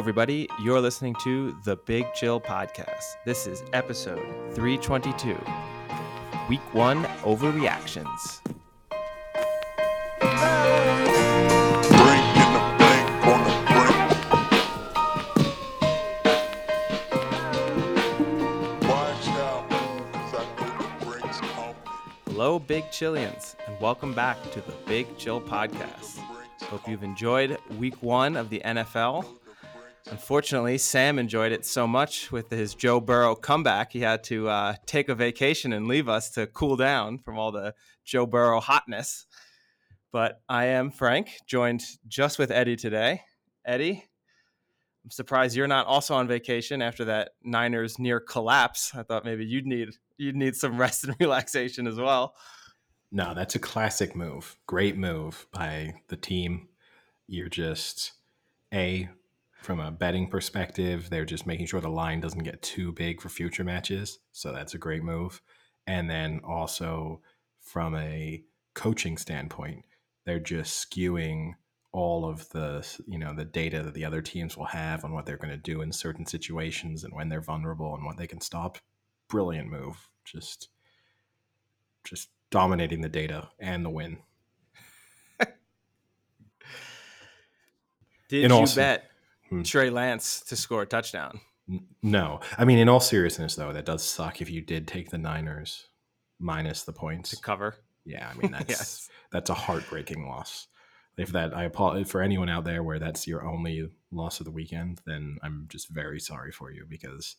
everybody. You're listening to the Big Chill Podcast. This is episode 322, week one overreactions. Hello, Big Chillians, and welcome back to the Big Chill Podcast. Hope you've enjoyed week one of the NFL. Unfortunately, Sam enjoyed it so much with his Joe Burrow comeback, he had to uh, take a vacation and leave us to cool down from all the Joe Burrow hotness. But I am Frank, joined just with Eddie today. Eddie, I'm surprised you're not also on vacation after that Niners near collapse. I thought maybe you'd need you'd need some rest and relaxation as well. No, that's a classic move. Great move by the team. You're just a from a betting perspective, they're just making sure the line doesn't get too big for future matches. So that's a great move. And then also from a coaching standpoint, they're just skewing all of the you know the data that the other teams will have on what they're going to do in certain situations and when they're vulnerable and what they can stop. Brilliant move. Just just dominating the data and the win. Did and you also, bet hmm. Trey Lance to score a touchdown? No. I mean, in all seriousness, though, that does suck if you did take the Niners minus the points to cover. Yeah, I mean that's yes. that's a heartbreaking loss. If that I apologize for anyone out there where that's your only loss of the weekend, then I'm just very sorry for you because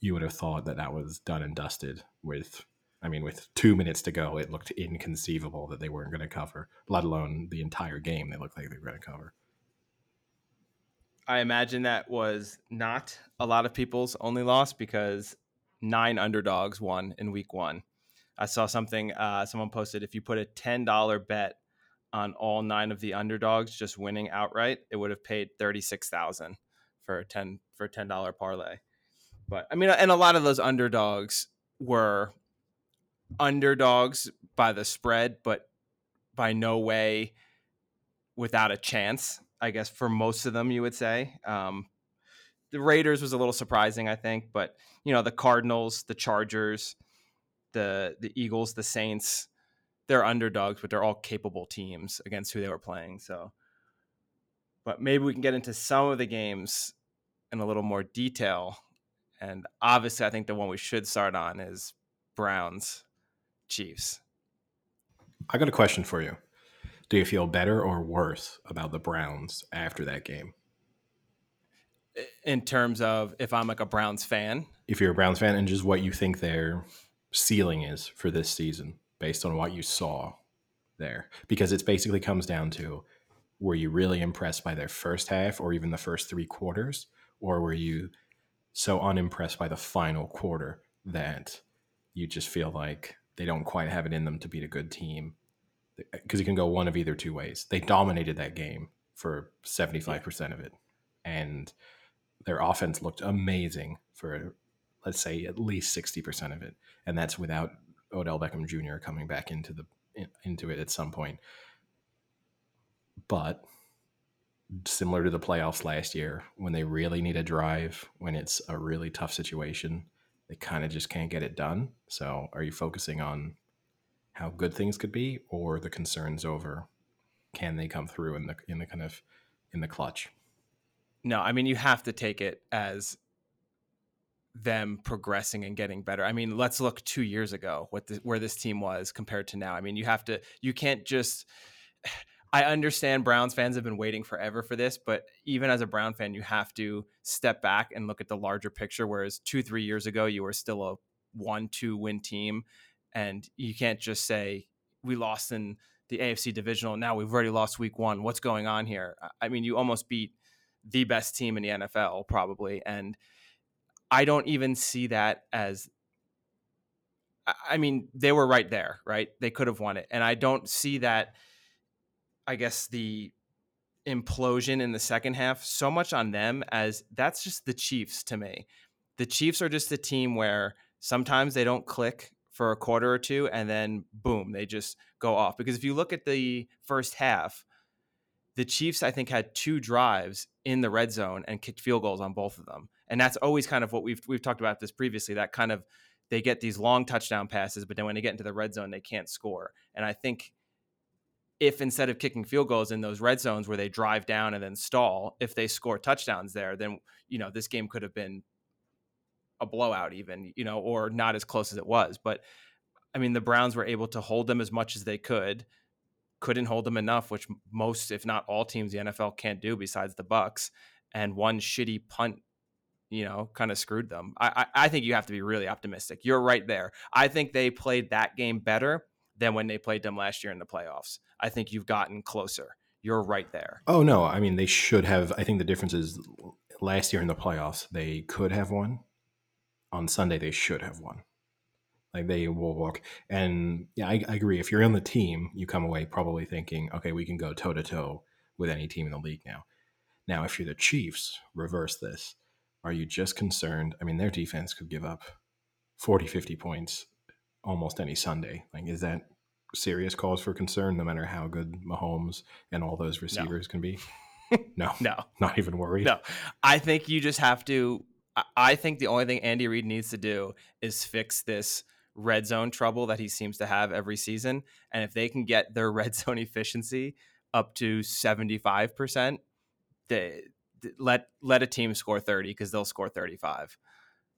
you would have thought that that was done and dusted with I mean, with two minutes to go, it looked inconceivable that they weren't going to cover, let alone the entire game. They looked like they were going to cover. I imagine that was not a lot of people's only loss because nine underdogs won in week one. I saw something uh, someone posted if you put a $10 bet on all nine of the underdogs just winning outright, it would have paid 36,000 for a 10 for a $10 parlay. But I mean and a lot of those underdogs were underdogs by the spread, but by no way without a chance. I guess for most of them, you would say. Um, the Raiders was a little surprising, I think, but you know the Cardinals, the Chargers, the the Eagles, the Saints, they're underdogs, but they're all capable teams against who they were playing. So, but maybe we can get into some of the games in a little more detail. And obviously, I think the one we should start on is Browns Chiefs. I got a question for you. Do you feel better or worse about the Browns after that game? In terms of if I'm like a Browns fan, if you're a Browns fan, and just what you think their ceiling is for this season based on what you saw there, because it basically comes down to were you really impressed by their first half or even the first three quarters, or were you so unimpressed by the final quarter that you just feel like they don't quite have it in them to beat a good team because you can go one of either two ways. They dominated that game for 75% of it and their offense looked amazing for let's say at least 60% of it and that's without Odell Beckham Jr. coming back into the into it at some point. But similar to the playoffs last year when they really need a drive when it's a really tough situation they kind of just can't get it done. So, are you focusing on how good things could be, or the concerns over can they come through in the in the kind of in the clutch? No, I mean you have to take it as them progressing and getting better. I mean, let's look two years ago what the, where this team was compared to now. I mean, you have to you can't just I understand Browns fans have been waiting forever for this, but even as a Brown fan, you have to step back and look at the larger picture. Whereas two, three years ago, you were still a one, two win team. And you can't just say, we lost in the AFC divisional. Now we've already lost week one. What's going on here? I mean, you almost beat the best team in the NFL, probably. And I don't even see that as I mean, they were right there, right? They could have won it. And I don't see that I guess the implosion in the second half so much on them as that's just the Chiefs to me. The Chiefs are just a team where sometimes they don't click for a quarter or two and then boom, they just go off. Because if you look at the first half, the Chiefs, I think, had two drives in the red zone and kicked field goals on both of them. And that's always kind of what we've we've talked about this previously. That kind of they get these long touchdown passes, but then when they get into the red zone, they can't score. And I think if instead of kicking field goals in those red zones where they drive down and then stall, if they score touchdowns there, then you know this game could have been a blowout, even you know, or not as close as it was. But I mean, the Browns were able to hold them as much as they could couldn't hold them enough, which most, if not all teams, the NFL can't do besides the Bucks. And one shitty punt, you know, kind of screwed them. I, I, I think you have to be really optimistic. You're right there. I think they played that game better than when they played them last year in the playoffs. I think you've gotten closer. You're right there. Oh no, I mean they should have. I think the difference is last year in the playoffs they could have won. On Sunday they should have won. Like they will walk. And yeah, I, I agree. If you're on the team, you come away probably thinking, okay, we can go toe to toe with any team in the league now. Now, if you're the Chiefs, reverse this. Are you just concerned? I mean, their defense could give up 40, 50 points almost any Sunday. Like, is that serious cause for concern no matter how good Mahomes and all those receivers no. can be? No. no. Not even worried. No. I think you just have to. I think the only thing Andy Reid needs to do is fix this red zone trouble that he seems to have every season. And if they can get their red zone efficiency up to 75%, they, let let a team score 30 because they'll score 35.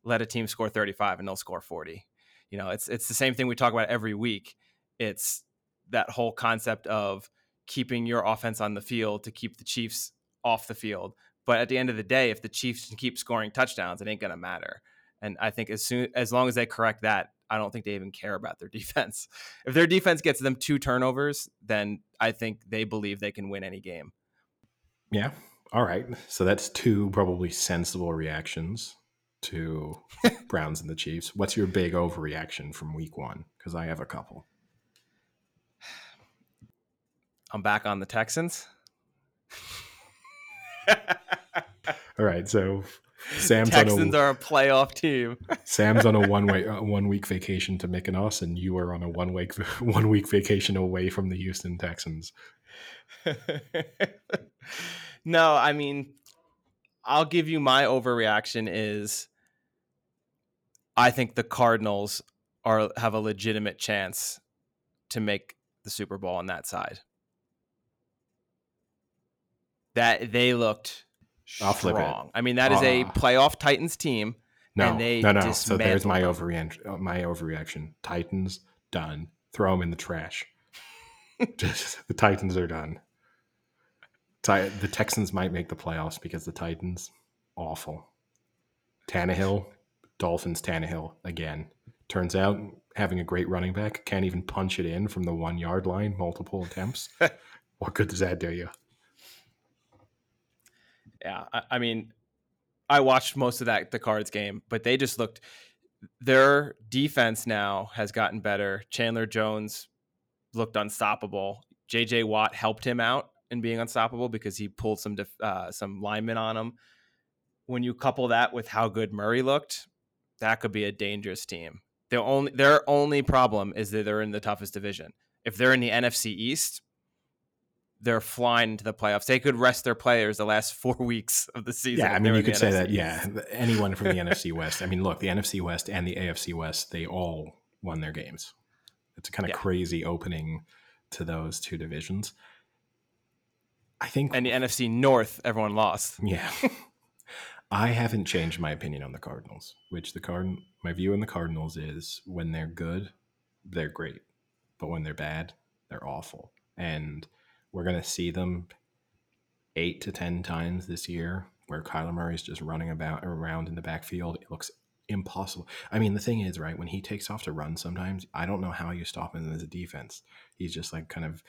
Let a team score 35 and they'll score 40. You know, it's it's the same thing we talk about every week. It's that whole concept of keeping your offense on the field to keep the Chiefs off the field. But at the end of the day, if the Chiefs keep scoring touchdowns, it ain't gonna matter. And I think as soon as long as they correct that, I don't think they even care about their defense. If their defense gets them two turnovers, then I think they believe they can win any game. Yeah. All right. So that's two probably sensible reactions to Browns and the Chiefs. What's your big overreaction from week one? Because I have a couple. I'm back on the Texans. All right. So Sam's Texans a, are a playoff team. Sam's on a one way uh, one week vacation to Mykonos, and you are on a one week one week vacation away from the Houston Texans. no, I mean, I'll give you my overreaction is I think the Cardinals are have a legitimate chance to make the Super Bowl on that side. That they looked I'll it. I mean, that is uh, a ah. playoff Titans team. No, no, no. So there's my overreaction. My overreaction. Titans done. Throw them in the trash. Just the Titans are done. The Texans might make the playoffs because the Titans awful. Tannehill, Dolphins Tannehill again. Turns out having a great running back can't even punch it in from the one yard line multiple attempts. what good does that do you? Yeah, I, I mean, I watched most of that the Cards game, but they just looked. Their defense now has gotten better. Chandler Jones looked unstoppable. J.J. Watt helped him out in being unstoppable because he pulled some def, uh, some linemen on him. When you couple that with how good Murray looked, that could be a dangerous team. Their only their only problem is that they're in the toughest division. If they're in the NFC East, they're flying to the playoffs. They could rest their players the last four weeks of the season. Yeah, I mean, you could say NFC that. Yeah, anyone from the NFC West. I mean, look, the NFC West and the AFC West, they all won their games. It's a kind of yeah. crazy opening to those two divisions. I think, and the NFC North, everyone lost. Yeah, I haven't changed my opinion on the Cardinals. Which the card, my view on the Cardinals is when they're good, they're great, but when they're bad, they're awful. And we're going to see them eight to 10 times this year where Kyler Murray is just running about around in the backfield. It looks impossible. I mean, the thing is, right, when he takes off to run sometimes, I don't know how you stop him as a defense. He's just like kind of,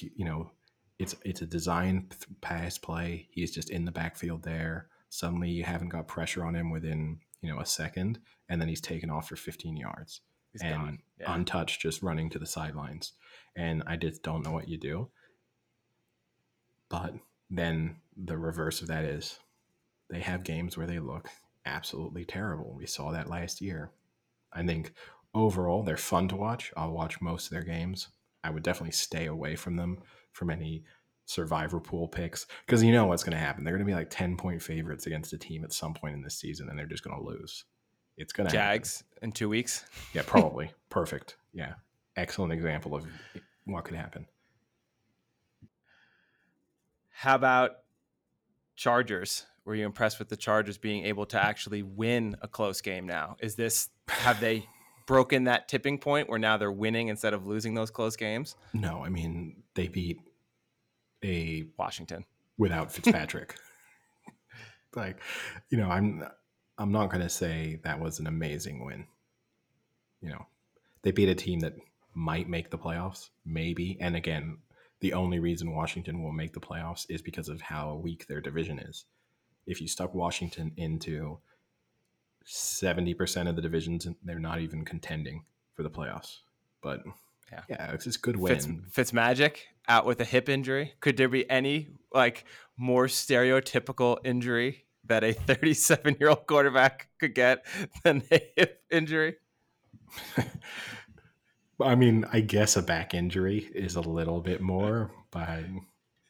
you know, it's it's a design pass play. He's just in the backfield there. Suddenly you haven't got pressure on him within, you know, a second, and then he's taken off for 15 yards. He's and yeah. untouched, just running to the sidelines. And I just don't know what you do. But then the reverse of that is they have games where they look absolutely terrible. We saw that last year. I think overall they're fun to watch. I'll watch most of their games. I would definitely stay away from them from any survivor pool picks because you know what's going to happen. They're going to be like 10 point favorites against a team at some point in this season and they're just going to lose. It's going to Jags happen. in two weeks. Yeah, probably. Perfect. Yeah. Excellent example of what could happen. How about Chargers? Were you impressed with the Chargers being able to actually win a close game now? Is this, have they broken that tipping point where now they're winning instead of losing those close games? No, I mean, they beat a Washington without Fitzpatrick. like, you know, I'm I'm not going to say that was an amazing win. You know, they beat a team that might make the playoffs, maybe. And again, the only reason Washington will make the playoffs is because of how weak their division is. If you stuck Washington into 70% of the divisions, they're not even contending for the playoffs. But yeah, yeah it's just good win. Fitz, Fitz Magic out with a hip injury. Could there be any like more stereotypical injury that a 37 year old quarterback could get than a hip injury? I mean, I guess a back injury is a little bit more, but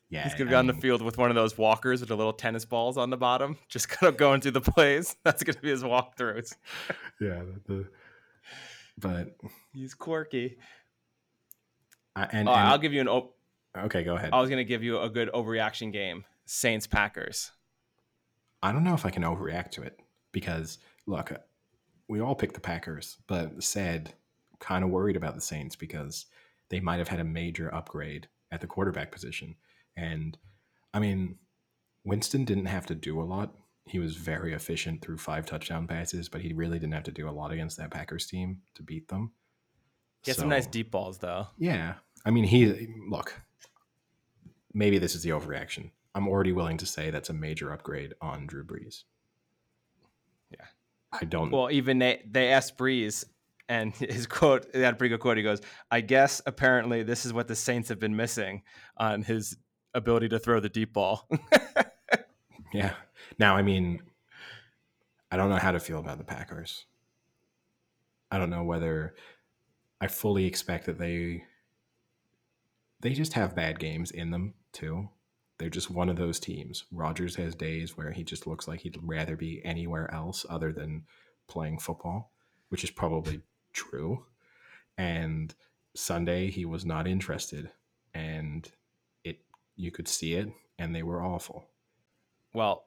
yeah, he's gonna be I on mean, the field with one of those walkers with the little tennis balls on the bottom, just kind of going through the plays. That's gonna be his walkthroughs. yeah, the, but he's quirky. I, and, oh, and, I'll give you an. Op- okay, go ahead. I was gonna give you a good overreaction game: Saints Packers. I don't know if I can overreact to it because look, we all picked the Packers, but said kind of worried about the Saints because they might have had a major upgrade at the quarterback position. And I mean, Winston didn't have to do a lot. He was very efficient through five touchdown passes, but he really didn't have to do a lot against that Packers team to beat them. He had so, some nice deep balls, though. Yeah. I mean, he, look, maybe this is the overreaction. I'm already willing to say that's a major upgrade on Drew Brees. Yeah. I don't. Well, even they, they asked Brees and his quote he had a pretty good quote he goes i guess apparently this is what the saints have been missing on his ability to throw the deep ball. Yeah. Now i mean i don't know how to feel about the packers. I don't know whether i fully expect that they they just have bad games in them too. They're just one of those teams. Rodgers has days where he just looks like he'd rather be anywhere else other than playing football which is probably true. And Sunday he was not interested and it you could see it and they were awful. Well,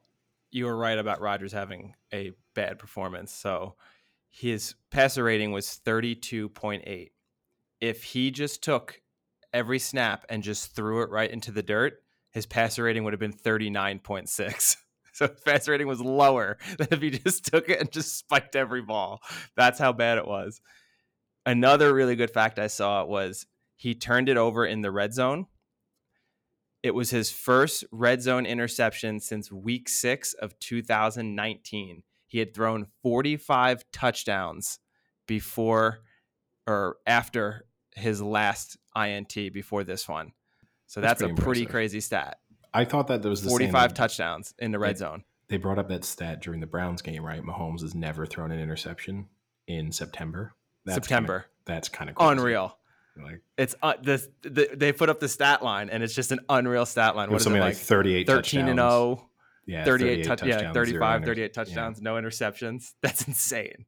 you were right about Rodgers having a bad performance. So his passer rating was 32.8. If he just took every snap and just threw it right into the dirt, his passer rating would have been 39.6. So his passer rating was lower than if he just took it and just spiked every ball. That's how bad it was. Another really good fact I saw was he turned it over in the red zone. It was his first red zone interception since week six of 2019. He had thrown 45 touchdowns before or after his last INT before this one. So that's, that's pretty a pretty impressive. crazy stat. I thought that there was 45 touchdowns in the red they, zone. They brought up that stat during the Browns game, right? Mahomes has never thrown an interception in September. That's September. Kinda, that's kind of unreal. Like it's uh, this the, they put up the stat line and it's just an unreal stat line. What is something it like, like 38 13 touchdowns. and 0. Yeah, 38, 38 touch, yeah, 35, 38 touchdowns, yeah. no interceptions. That's insane.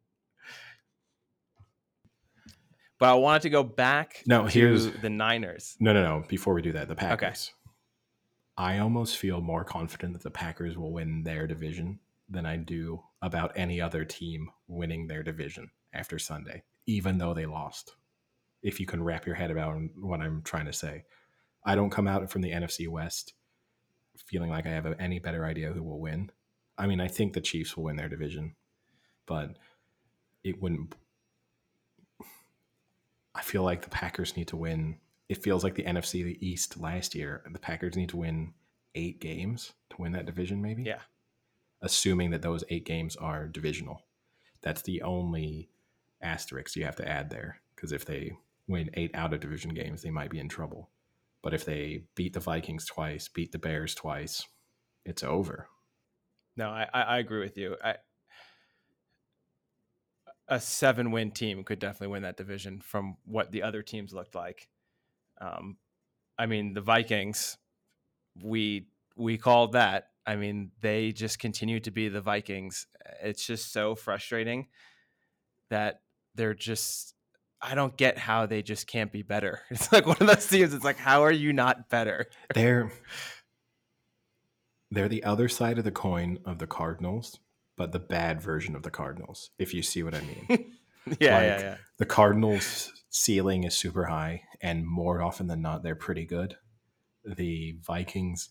But I wanted to go back no, here's, the Niners. No, no, no. Before we do that, the Packers. Okay. I almost feel more confident that the Packers will win their division than I do about any other team winning their division after Sunday, even though they lost. If you can wrap your head about what I'm trying to say, I don't come out from the NFC West feeling like I have any better idea who will win. I mean, I think the Chiefs will win their division, but it wouldn't. I feel like the Packers need to win it feels like the NFC the East last year. The Packers need to win eight games to win that division, maybe. Yeah. Assuming that those eight games are divisional. That's the only asterisk you have to add there. Because if they win eight out of division games, they might be in trouble. But if they beat the Vikings twice, beat the Bears twice, it's over. No, I, I agree with you. I, a seven win team could definitely win that division from what the other teams looked like. Um, I mean, the Vikings we we called that. I mean, they just continue to be the Vikings. It's just so frustrating that they're just I don't get how they just can't be better. It's like one of those teams. It's like, how are you not better? They're they're the other side of the coin of the Cardinals, but the bad version of the Cardinals, if you see what I mean. yeah, Like, yeah, yeah. the Cardinals ceiling is super high, and more often than not, they're pretty good. The Vikings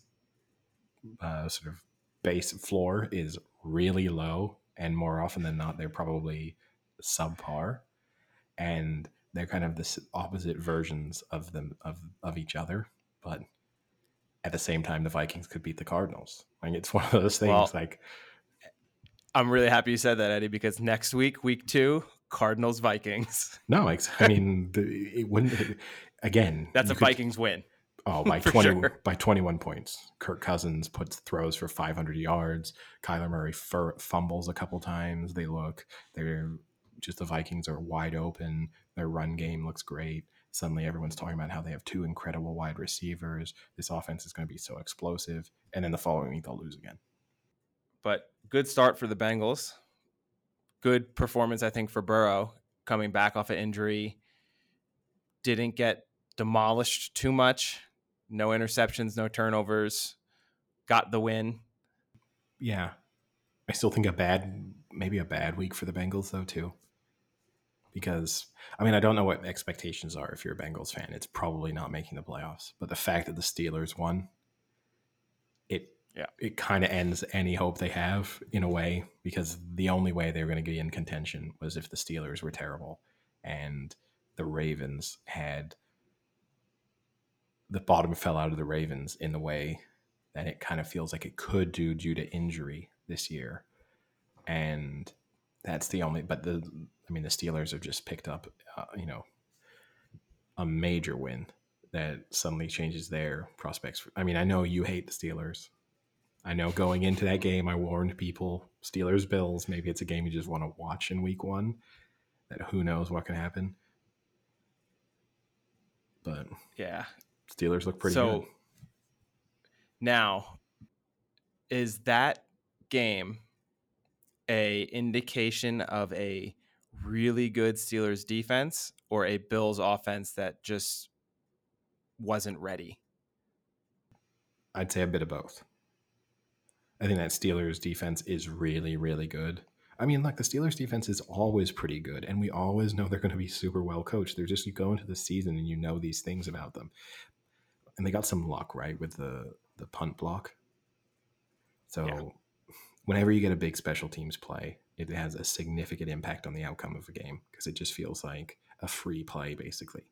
uh, sort of base floor is really low, and more often than not, they're probably subpar, and they're kind of the opposite versions of them of of each other. But at the same time, the Vikings could beat the Cardinals. Like it's one of those things. Well, like I'm really happy you said that, Eddie, because next week, week two, Cardinals Vikings. no, I mean, the, it wouldn't. Again, That's a could- Vikings win. Oh, by twenty sure. by twenty one points. Kirk Cousins puts throws for five hundred yards. Kyler Murray fur, fumbles a couple times. They look they're just the Vikings are wide open. Their run game looks great. Suddenly, everyone's talking about how they have two incredible wide receivers. This offense is going to be so explosive. And then the following week, they'll lose again. But good start for the Bengals. Good performance, I think, for Burrow coming back off an injury. Didn't get demolished too much. No interceptions, no turnovers. Got the win. Yeah, I still think a bad, maybe a bad week for the Bengals though too. Because I mean, I don't know what expectations are if you're a Bengals fan. It's probably not making the playoffs, but the fact that the Steelers won, it kind of ends any hope they have in a way because the only way they were going to get in contention was if the Steelers were terrible and the Ravens had the bottom fell out of the Ravens in the way that it kind of feels like it could do due to injury this year. And that's the only, but the, I mean, the Steelers have just picked up, uh, you know, a major win that suddenly changes their prospects. I mean, I know you hate the Steelers. I know going into that game, I warned people Steelers Bills. Maybe it's a game you just want to watch in week one. That who knows what can happen. But Yeah. Steelers look pretty so good. now, is that game a indication of a really good Steelers defense or a Bills offense that just wasn't ready? I'd say a bit of both. I think that Steelers defense is really, really good. I mean, like the Steelers defense is always pretty good, and we always know they're going to be super well coached. They're just you go into the season and you know these things about them, and they got some luck right with the the punt block. So, Yeah. whenever you get a big special teams play, it has a significant impact on the outcome of a game because it just feels like a free play, basically.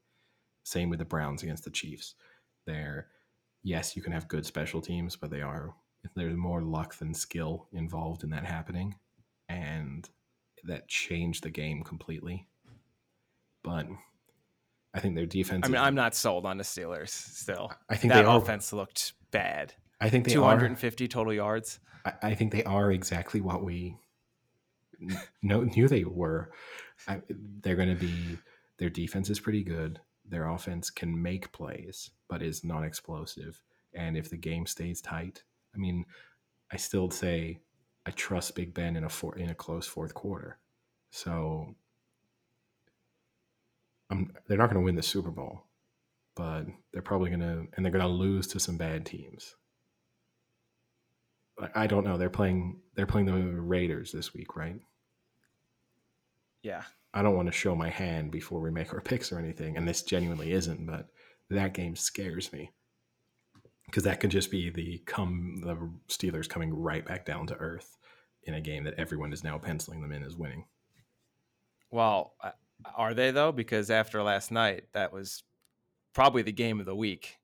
Same with the Browns against the Chiefs. They're yes, you can have good special teams, but they are there's more luck than skill involved in that happening, and that changed the game completely. But I think their defense. I mean, I'm not sold on the Steelers still. I think that they are. offense looked bad. I think they are. 250 total yards. I, I think they are exactly what we kn- knew they were. I, they're going to be. Their defense is pretty good. Their offense can make plays, but is not explosive. And if the game stays tight, I mean, I still say I trust Big Ben in a four, in a close fourth quarter. So I'm, they're not going to win the Super Bowl, but they're probably going to, and they're going to lose to some bad teams. I- I don't know. They're playing. They're playing the Raiders this week, right? Yeah. I don't want to show my hand before we make our picks or anything, and this genuinely isn't. But that game scares me because that could just be the come the Steelers coming right back down to earth in a game that everyone is now penciling them in as winning. Well, are they though? Because after last night, that was probably the game of the week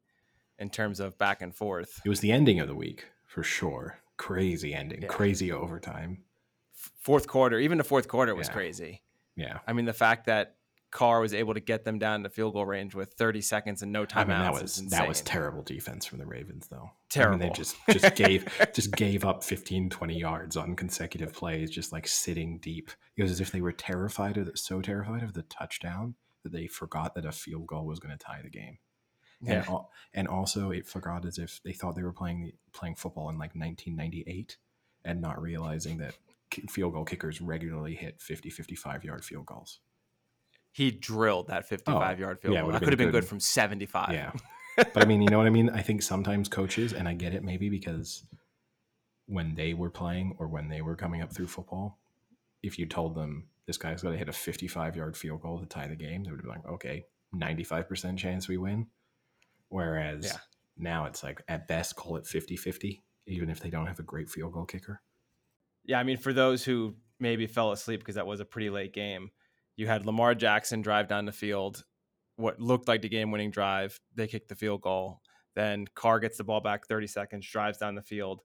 in terms of back and forth. It was the ending of the week for sure. Crazy ending, Yeah. crazy overtime. Fourth quarter, even the fourth quarter was Yeah. crazy. Yeah, I mean, the fact that Carr was able to get them down to field goal range with 30 seconds and no I timeouts mean that was that was terrible defense from the Ravens, though. I mean, Terrible. they just just gave just gave up 15, 20 yards on consecutive plays, just like sitting deep. It was as if they were terrified of the, so terrified of the touchdown that they forgot that a field goal was going to tie the game. And, al- and also, it forgot as if they thought they were playing the, playing football in like 1998 and not realizing that field goal kickers regularly hit 50, 55 yard field goals. He drilled that 55 yard field Oh, yeah, it goal. would've That could have been been good good. from 75. Yeah. but I mean, you know what I mean? I think sometimes coaches, and I get it maybe because when they were playing or when they were coming up through football, if you told them this guy's going to hit a 55 yard field goal to tie the game, they would be like, okay, 95% chance we win. Whereas Yeah. now it's like at best call it 50 50, even if they don't have a great field goal kicker. Yeah, I mean, for those who maybe fell asleep because that was a pretty late game, you had Lamar Jackson drive down the field, what looked like the game winning drive. They kicked the field goal. Then Carr gets the ball back 30 seconds, drives down the field,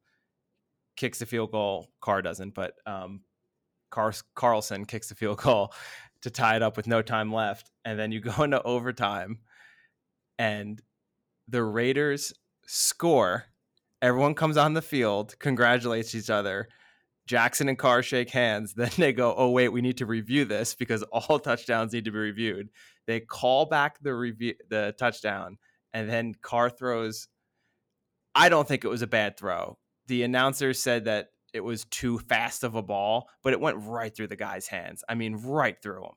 kicks the field goal. Carr doesn't, but um, Car- Carlson kicks the field goal to tie it up with no time left. And then you go into overtime, and the Raiders score. Everyone comes on the field, congratulates each other. Jackson and Carr shake hands. Then they go, "Oh wait, we need to review this because all touchdowns need to be reviewed." They call back the review, the touchdown, and then Carr throws. I don't think it was a bad throw. The announcer said that it was too fast of a ball, but it went right through the guy's hands. I mean, right through him.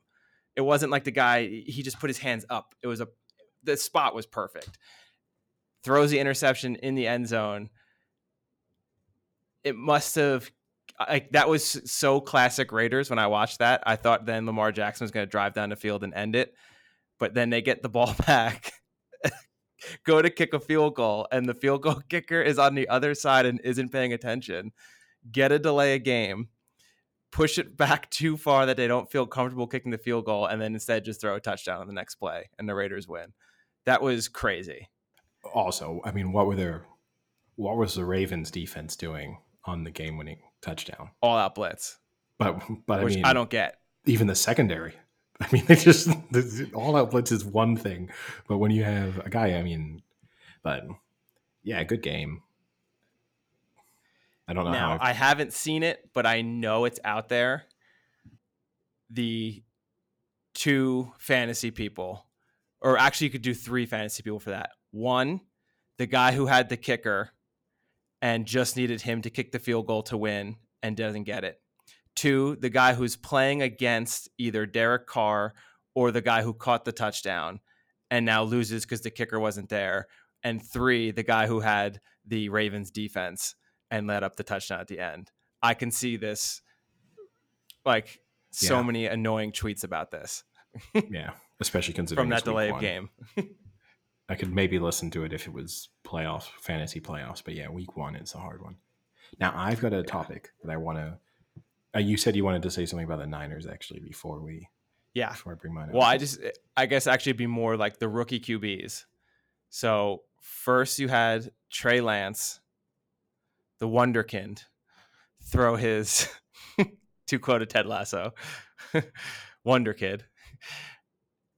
It wasn't like the guy he just put his hands up. It was a the spot was perfect. Throws the interception in the end zone. It must have like that was so classic Raiders when I watched that. I thought then Lamar Jackson was going to drive down the field and end it, but then they get the ball back, go to kick a field goal, and the field goal kicker is on the other side and isn't paying attention. Get a delay a game, push it back too far that they don't feel comfortable kicking the field goal, and then instead just throw a touchdown on the next play, and the Raiders win. That was crazy. Also, I mean, what were their, what was the Ravens defense doing on the game winning touchdown? All out blitz, But, but I mean, I don't get. even the secondary. I mean, they just the- all out blitz is one thing, but when you have a guy, I mean, but yeah, good game. I don't know Now, how. I haven't seen it, but I know it's out there. The two fantasy people, or actually, you could do three fantasy people for that. One, the guy who had the kicker and just needed him to kick the field goal to win and doesn't get it. Two, the guy who's playing against either Derek Carr or the guy who caught the touchdown and now loses because the kicker wasn't there. And three, the guy who had the Ravens defense and led up the touchdown at the end. I can see this like so Yeah. many annoying tweets about this yeah, especially considering from that delay of game. I could maybe listen to it if it was playoffs, fantasy playoffs, but yeah, week one is a hard one. Now I've got a topic that I want to. Uh, you said you wanted to say something about the Niners actually before we Yeah. before I bring mine up. Well, I just I guess actually it'd be more like the rookie QBs. So first you had Trey Lance, the Wonderkind, throw his to quote a Ted Lasso, Wonder Kid,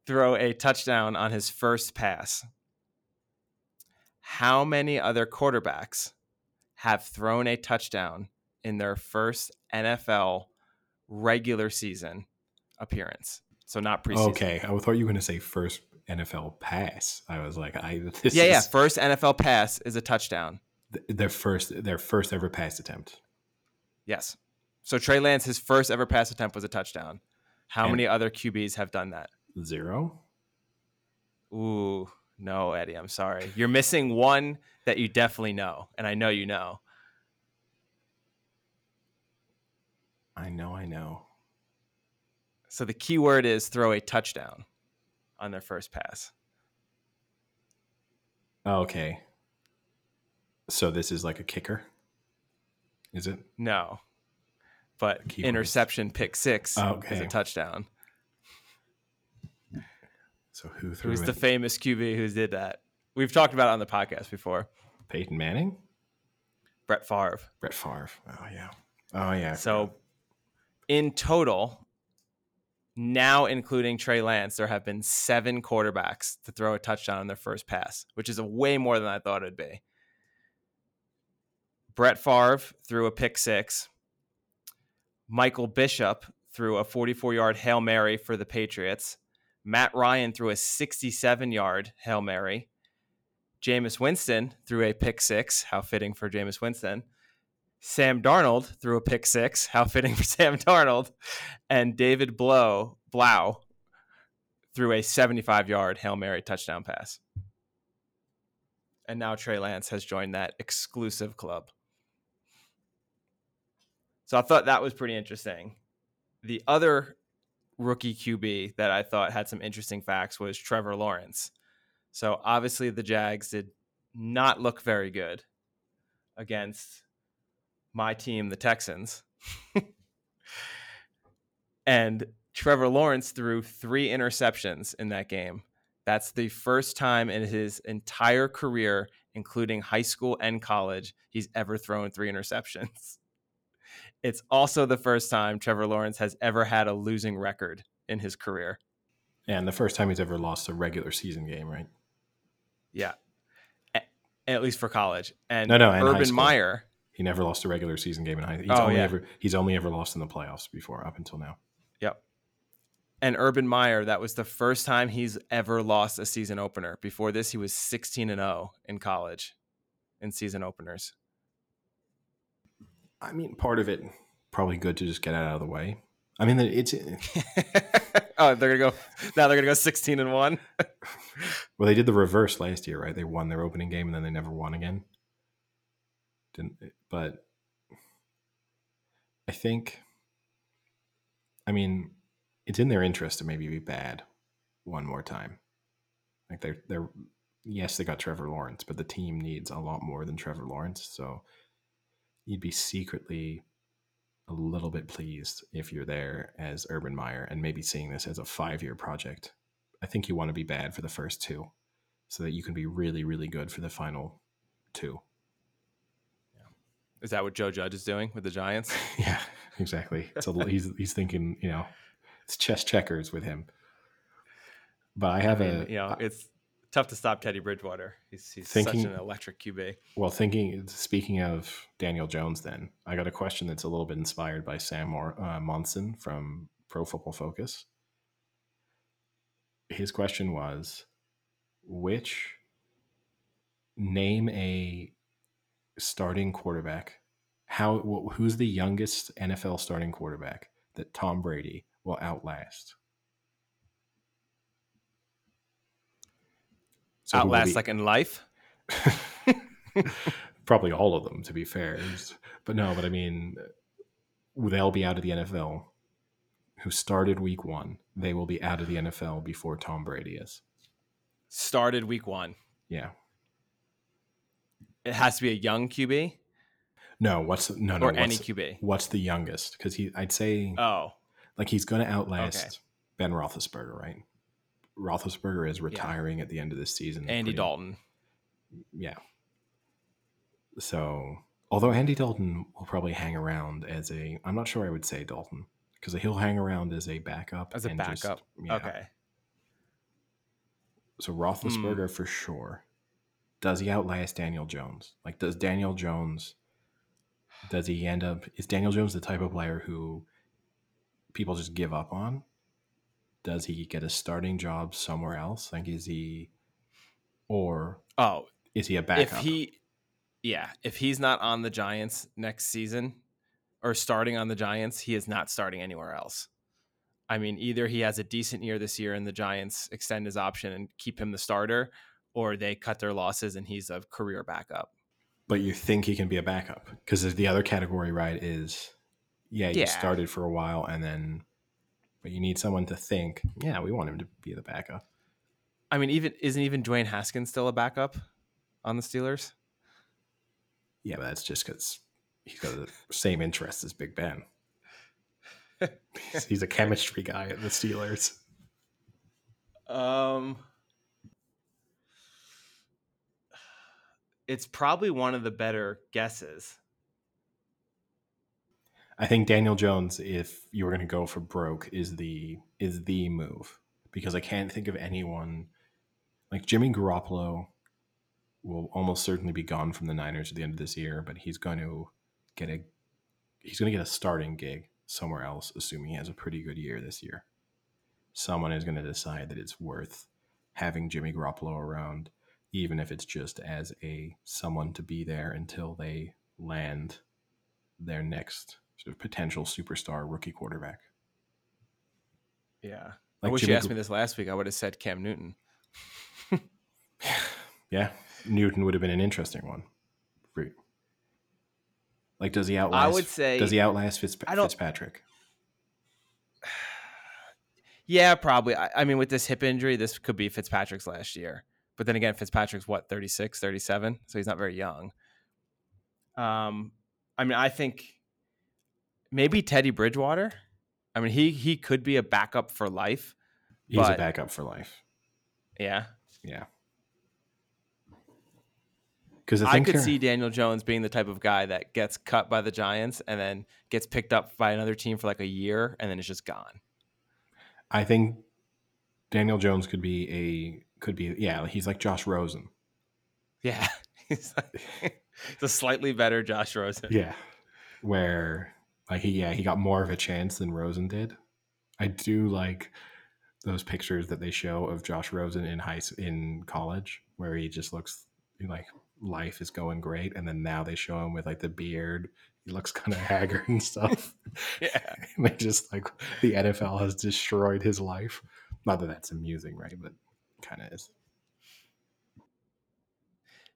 throw a touchdown on his first pass. How many other quarterbacks have thrown a touchdown in their first NFL regular season appearance? So not preseason. okay, I thought you were going to say first NFL pass. I was like, I this yeah, yeah. First NFL pass is a touchdown. th- their first their first ever pass attempt. Yes. So Trey Lance, his first ever pass attempt was a touchdown. How And- many other QBs have done that? Zero. Ooh, no, Eddie. I'm sorry. You're missing one that you definitely know, and I know you know. I know, I know. So the key word is throw a touchdown on their first pass. Okay. So this is like a kicker. Is it? No. But interception pick six is a touchdown. So who threw Who's it? the famous QB who did that? We've talked about it on the podcast before. Peyton Manning? Brett Favre. Brett Favre. Oh yeah. Oh yeah. So in total, now including Trey Lance, there have been seven quarterbacks to throw a touchdown on their first pass, which is a way more than I thought it'd be. Brett Favre threw a pick six. Michael Bishop threw a 44 yard Hail Mary for the Patriots. Matt Ryan threw a 67 yard Hail Mary. Jameis Winston threw a pick six. How fitting for Jameis Winston. Sam Darnold threw a pick six. How fitting for Sam Darnold. And David Blough Blau threw a 75 yard Hail Mary touchdown pass. And now Trey Lance has joined that exclusive club. So I thought that was pretty interesting. The other rookie QB that I thought had some interesting facts was Trevor Lawrence. So obviously the Jags did not look very good against my team, the Texans. and Trevor Lawrence threw three interceptions in that game. That's the first time in his entire career, including high school and college, he's ever thrown three interceptions. It's also the first time Trevor Lawrence has ever had a losing record in his career. And the first time he's ever lost a regular season game, right? Yeah. At least for college. And no, no, Urban Meyer. He never lost a regular season game in high. He's oh, only yeah. ever he's only ever lost in the playoffs before up until now. Yep. And Urban Meyer, that was the first time he's ever lost a season opener. Before this, he was 16 and 0 in college in season openers. I mean, part of it probably good to just get out of the way. I mean, it's. oh, they're gonna go now. They're gonna go 16 and one. well, they did the reverse last year, right? They won their opening game and then they never won again. Didn't, but I think. I mean, it's in their interest to maybe be bad one more time. Like they're they're yes, they got Trevor Lawrence, but the team needs a lot more than Trevor Lawrence. So you'd be secretly a little bit pleased if you're there as Urban Meyer and maybe seeing this as a five year project. I think you want to be bad for the first two so that you can be really, really good for the final two. Yeah. Is that what Joe Judge is doing with the Giants? yeah, exactly. So he's he's thinking, you know, it's chess checkers with him. But I have I mean, a you know, it's tough to stop Teddy Bridgewater. He's, he's thinking, such an electric QB. Well, thinking, speaking of Daniel Jones, then I got a question that's a little bit inspired by Sam Mor- uh, Monson from Pro Football Focus. His question was, which name a starting quarterback? How who's the youngest NFL starting quarterback that Tom Brady will outlast? So Outlast be... like in life? Probably all of them, to be fair. But no, but I mean, they'll be out of the NFL. Who started week one? They will be out of the NFL before Tom Brady is. Started week one. Yeah. It has to be a young QB. No, what's no no or any QB? What's the youngest? Because he, I'd say, oh, like he's going to outlast okay. Ben Roethlisberger, right? Roethlisberger is retiring yeah. at the end of this season. Andy pretty, Dalton. Yeah. So, although Andy Dalton will probably hang around as a, I'm not sure I would say Dalton because he'll hang around as a backup. As a backup. Just, yeah. Okay. So Roethlisberger mm. for sure. Does he outlast Daniel Jones? Like, does Daniel Jones? Does he end up? Is Daniel Jones the type of player who people just give up on? Does he get a starting job somewhere else? Like, is he, or oh, is he a backup? If he, yeah, if he's not on the Giants next season or starting on the Giants, he is not starting anywhere else. I mean, either he has a decent year this year and the Giants extend his option and keep him the starter, or they cut their losses and he's a career backup. But you think he can be a backup because the other category, right, is yeah, you yeah. started for a while and then but you need someone to think, yeah, we want him to be the backup. I mean, even isn't even Dwayne Haskins still a backup on the Steelers? Yeah, but that's just because he's got the same interests as Big Ben. he's a chemistry guy at the Steelers. Um, it's probably one of the better guesses. I think Daniel Jones, if you were going to go for broke, is the is the move because I can't think of anyone like Jimmy Garoppolo will almost certainly be gone from the Niners at the end of this year, but he's going to get a he's going to get a starting gig somewhere else, assuming he has a pretty good year this year. Someone is going to decide that it's worth having Jimmy Garoppolo around. even if it's just as a someone to be there until they land their next sort of potential superstar rookie quarterback. Yeah. I wish Jimmy you asked Gr- me this last week. I would have said Cam Newton. Yeah, Newton would have been an interesting one. Like, does he outlast? I would say does he outlast Fitz, Fitzpatrick? Yeah, probably. I, I mean, with this hip injury, this could be Fitzpatrick's last year. But then again, Fitzpatrick's what, 36, 37? So he's not very young. Um, I mean, I think maybe Teddy Bridgewater. I mean, he he could be a backup for life. He's a backup for life. Yeah. Yeah. Because I could see Daniel Jones being the type of guy that gets cut by the Giants and then gets picked up by another team for like a year and then it's just gone. I think Daniel Jones could be a could be yeah. He's like Josh Rosen. Yeah. he's, like, he's a slightly better Josh Rosen. Yeah, where like he yeah he got more of a chance than Rosen did. I do like those pictures that they show of Josh Rosen in high in college, where he just looks like life is going great, and then now they show him with like the beard. He looks kind of haggard and stuff. Yeah. and they just like the NFL has destroyed his life. Not that that's amusing, right? But kind of is.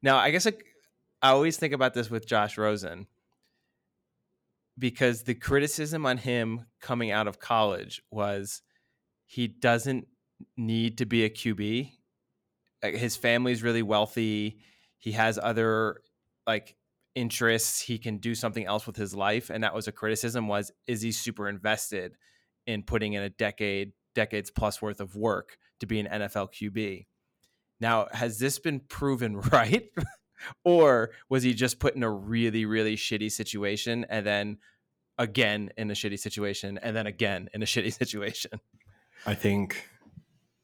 Now, I guess like, I always think about this with Josh Rosen because the criticism on him coming out of college was he doesn't need to be a QB. His family's really wealthy. He has other like interests. He can do something else with his life, and that was a criticism. Was is he super invested in putting in a decade, decades plus worth of work to be an NFL QB? Now, has this been proven right? Or was he just put in a really, really shitty situation and then again in a shitty situation and then again in a shitty situation? I think,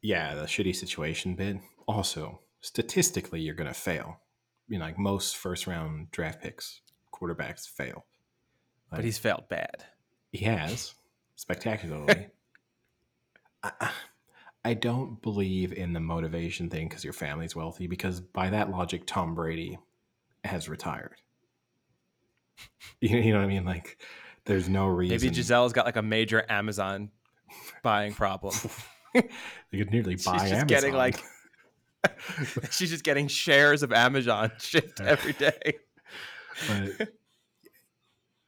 yeah, the shitty situation bit. Also, statistically, you're going to fail. You know, like most first round draft picks, quarterbacks fail. But he's failed bad. He has spectacularly. I, I don't believe in the motivation thing because your family's wealthy, because by that logic, Tom Brady has retired. You, you know what I mean? Like, there's no reason. Maybe Gisele's got like a major Amazon buying problem. They could nearly She's buy just Amazon. getting like she's just getting shares of Amazon shipped every day. but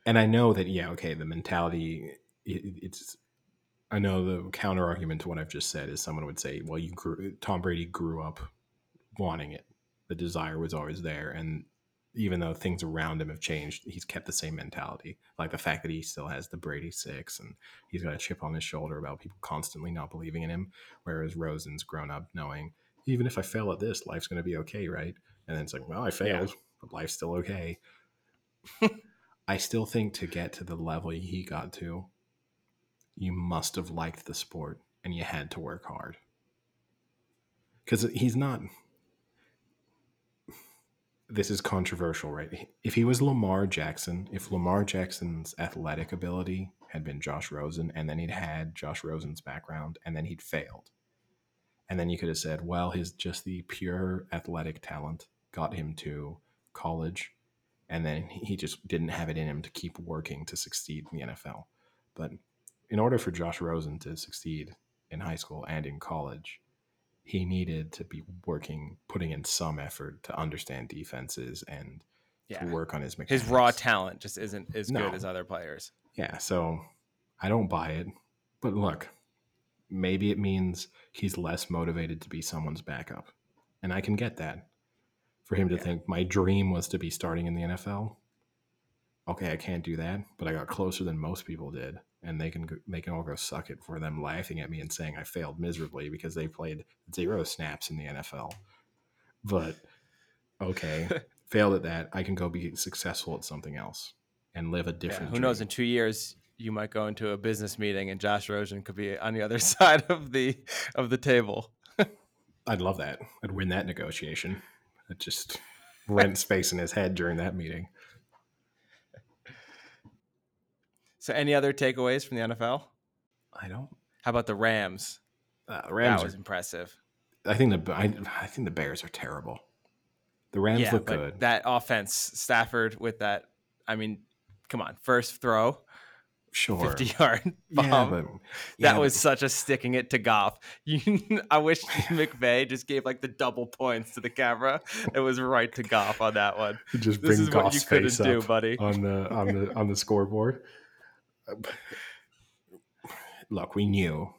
and I know that yeah, okay, the mentality it, it's I know the counter argument to what I've just said is someone would say, well, you grew Tom Brady grew up wanting it. The desire was always there and even though things around him have changed, he's kept the same mentality. Like the fact that he still has the Brady six and he's got a chip on his shoulder about people constantly not believing in him. Whereas Rosen's grown up knowing, even if I fail at this, life's going to be okay, right? And then it's like, well, I failed, but life's still okay. I still think to get to the level he got to, you must have liked the sport and you had to work hard. Because he's not. This is controversial, right? If he was Lamar Jackson, if Lamar Jackson's athletic ability had been Josh Rosen, and then he'd had Josh Rosen's background, and then he'd failed, and then you could have said, well, his just the pure athletic talent got him to college and then he just didn't have it in him to keep working to succeed in the NFL. But in order for Josh Rosen to succeed in high school and in college, he needed to be working, putting in some effort to understand defenses and Yeah. to work on his mechanics. His raw talent just isn't as No. good as other players. Yeah, so I don't buy it. But look, maybe it means he's less motivated to be someone's backup. And I can get that. For him to Yeah. think my dream was to be starting in the NFL. Okay, I can't do that, but I got closer than most people did, and they can they can all go suck it for them laughing at me and saying I failed miserably because they played zero snaps in the NFL. But okay, failed at that, I can go be successful at something else and live a Yeah, different. who knows? In two years, you might go into a business meeting and Josh Rosen could be on the other side of the of the table. I'd love that. I'd win that negotiation. I'd just rent space in his head during that meeting. So, any other takeaways from the NFL? I don't. How about the Rams? Uh, the That Rams. was Are, impressive. I think the I, I think the Bears are terrible. The Rams yeah, look but good. that offense, Stafford with that. I mean, come on, first throw, sure. 50 yard bomb. yeah, but that yeah, was such a sticking it to Goff. You, I wish McVay just gave like the double points to the camera. It was right to Goff on that one. but just This bring Goff's you couldn't face do, up buddy. on the on the on the scoreboard. Look, we knew.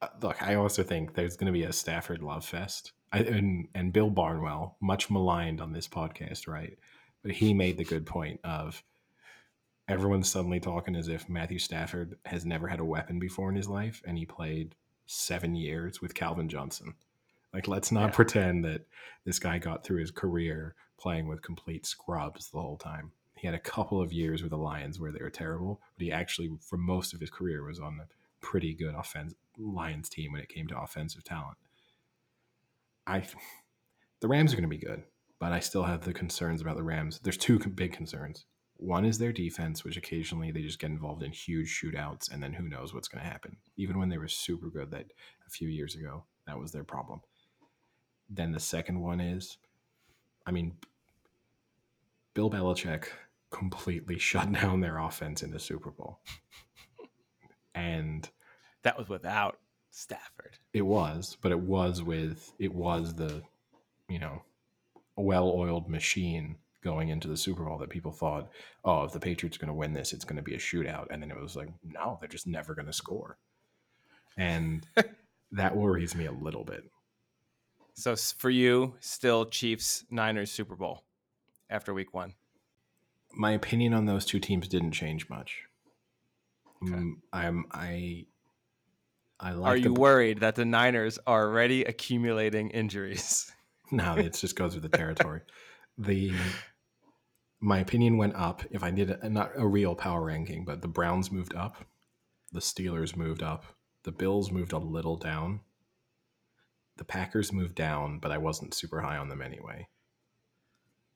Uh, Look, I also think there's going to be a Stafford love fest, I, and and Bill Barnwell, much maligned on this podcast, right? But he made the good point of everyone's suddenly talking as if Matthew Stafford has never had a weapon before in his life, and he played seven years with Calvin Johnson. Like, let's not Yeah. pretend that this guy got through his career playing with complete scrubs the whole time. He had a couple of years with the Lions where they were terrible, but he actually, for most of his career, was on a pretty good offense Lions team when it came to offensive talent. I, the Rams are going to be good, but I still have the concerns about the Rams. There's two big concerns. One is their defense, which occasionally they just get involved in huge shootouts, and then who knows what's going to happen. Even when they were super good that a few years ago, that was their problem. Then the second one is, I mean, Bill Belichick completely shut down their offense in the Super Bowl. And That was without Stafford. it was, but it was with it was the, you know, well-oiled machine going into the Super Bowl that people thought, oh, if the Patriots are going to win this, it's going to be a shootout, and then it was like, no, they're just never going to score, and that worries me a little bit. So for you, still Chiefs Niners Super Bowl after week one. My opinion on those two teams didn't change much. Okay. Mm, I'm I. I like Are the you worried that the Niners are already accumulating injuries? No, it just goes with the territory. the my opinion went up. If I did a, not a real power ranking, but the Browns moved up, the Steelers moved up, the Bills moved a little down, the Packers moved down, but I wasn't super high on them anyway.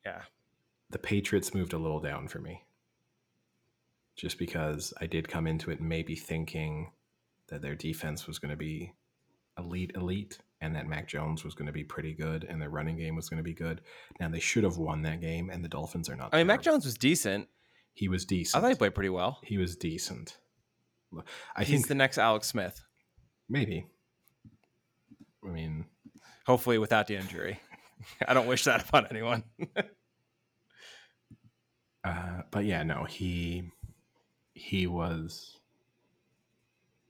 Yeah. The Patriots moved a little down for me, just because I did come into it maybe thinking that their defense was going to be elite, elite, and that Mac Jones was going to be pretty good, and their running game was going to be good. Now they should have won that game, and the Dolphins are not. I mean, Mac. Jones was decent. he was decent. I thought he played pretty well. he was decent. I He's think the next Alex Smith, maybe. I mean, hopefully without the injury. I don't wish that upon anyone. uh, but yeah, no, he he was.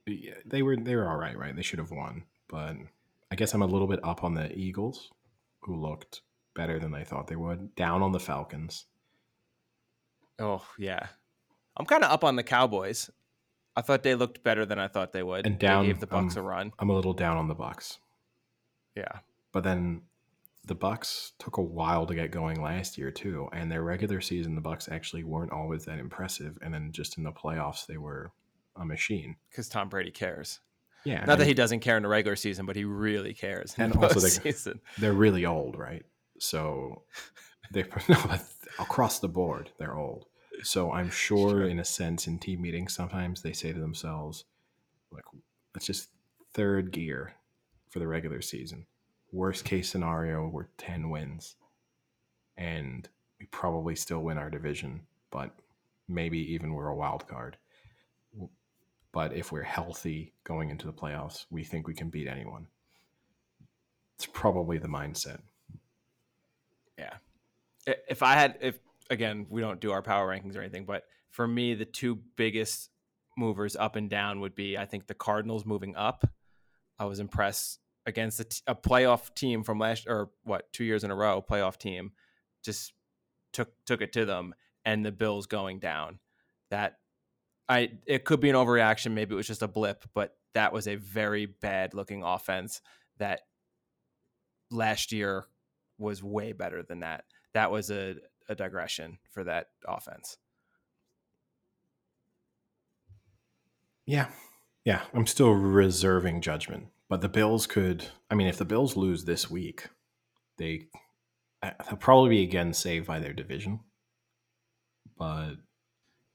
yeah, They were they were all right, right? They should have won, but I guess I'm a little bit up on the Eagles, who looked better than I thought they would. Down on the Falcons. oh yeah, I'm kind of up on the Cowboys. I thought they looked better than I thought they would. And down, they gave the Bucks um, a run. I'm a little down on the Bucks. Yeah, But then the Bucks took a while to get going last year too, and their regular season the Bucks actually weren't always that impressive, and then just in the playoffs they were a machine. because Tom Brady cares. Yeah, Not that he doesn't care in the regular season, but he really cares And the also they- postseason. they're really old, right? So they no, across the board they're old. So I'm sure, Sure. in a sense, in team meetings sometimes they say to themselves, like, let's just third gear for the regular season. Worst case scenario, we're 10 wins. And we probably still win our division, but maybe even we're a wild card. But if we're healthy going into the playoffs, we think we can beat anyone. It's probably the mindset. Yeah. If I had, if again, we don't do our power rankings or anything, but for me, the two biggest movers up and down would be I think the Cardinals moving up. I was impressed against a, t- a playoff team from last or what two years in a row playoff team, just took took it to them, and the Bills going down. That I it could be an overreaction, maybe it was just a blip, but that was a very bad looking offense that last year was way better than that. That was a, a digression for that offense. Yeah. Yeah. I'm still reserving judgment. But the Bills could, I mean, if the Bills lose this week, they, they'll probably be again saved by their division. But,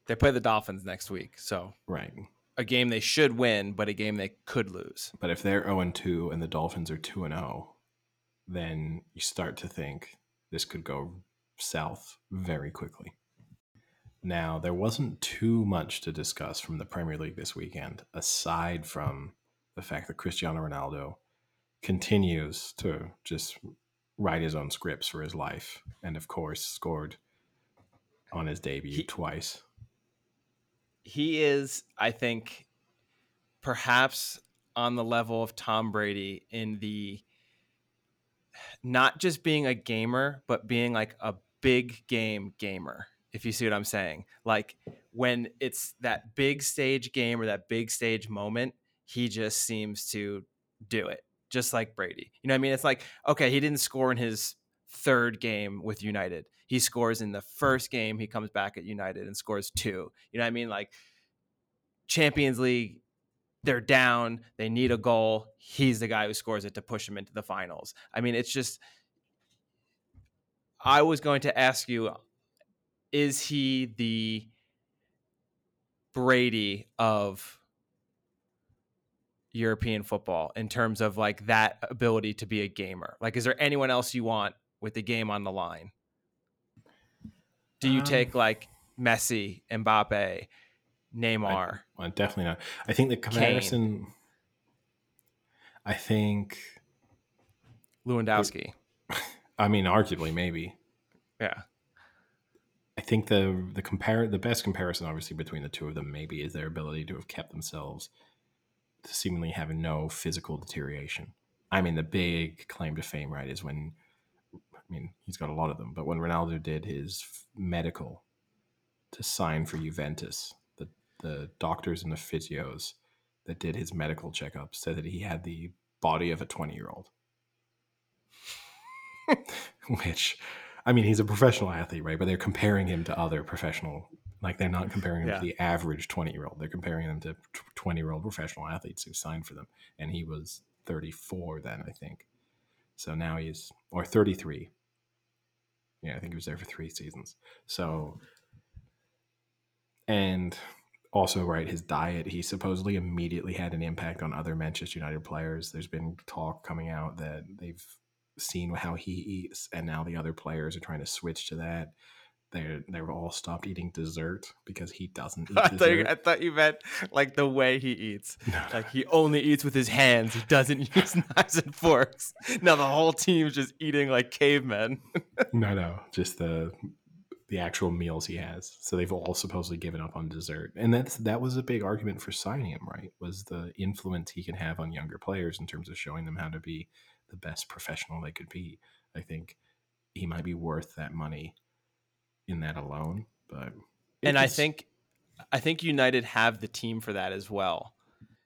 They play the Dolphins next week, so right. a game they should win, but a game they could lose. But if they're 0 2 and the Dolphins are 2 0, then you start to think this could go south very quickly. Now, there wasn't too much to discuss from the Premier League this weekend, aside from the fact that Cristiano Ronaldo continues to just write his own scripts for his life, and of course, scored on his debut he, twice. He is, I think, perhaps on the level of Tom Brady in the not just being a gamer, but being like a big game gamer, if you see what I'm saying. Like when it's that big stage game or that big stage moment, he just seems to do it, just like Brady. You know what I mean? It's like, okay, he didn't score in his third game with United. He scores in the first game, he comes back at United and scores two. You know what I mean? Like Champions League, they're down, they need a goal. He's the guy who scores it to push him into the finals. I mean, it's just I was going to ask you is he the Brady of European football in terms of like that ability to be a gamer? Like, is there anyone else you want with the game on the line? Do you um, take like Messi, Mbappe, Neymar? I, well, definitely not. I think the comparison. Kane. I think Lewandowski. I mean, arguably, maybe. Yeah. I think the the compare the best comparison, obviously, between the two of them, maybe, is their ability to have kept themselves seemingly having no physical deterioration. I mean, the big claim to fame, right, is when I mean he's got a lot of them, but when Ronaldo did his medical to sign for Juventus, the the doctors and the physios that did his medical checkup said that he had the body of a twenty year old, which I mean, he's a professional athlete, right? But they're comparing him to other professional, like they're not comparing him yeah. to the average 20 year old. They're comparing him to 20 year old professional athletes who signed for them. And he was 34 then, I think. So now he's, or 33. Yeah, I think he was there for three seasons. So, and also, right, his diet, he supposedly immediately had an impact on other Manchester United players. There's been talk coming out that they've seen how he eats, and now the other players are trying to switch to that. They they've all stopped eating dessert because he doesn't eat I. Thought you, I thought you meant like the way he eats. No. Like he only eats with his hands. He doesn't use knives and forks. Now the whole team's just eating like cavemen. no, no, just the the actual meals he has. So they've all supposedly given up on dessert, and that's that was a big argument for signing him. Right, was the influence he can have on younger players in terms of showing them how to be the best professional they could be. I think he might be worth that money in that alone. But and I think I think United have the team for that as well.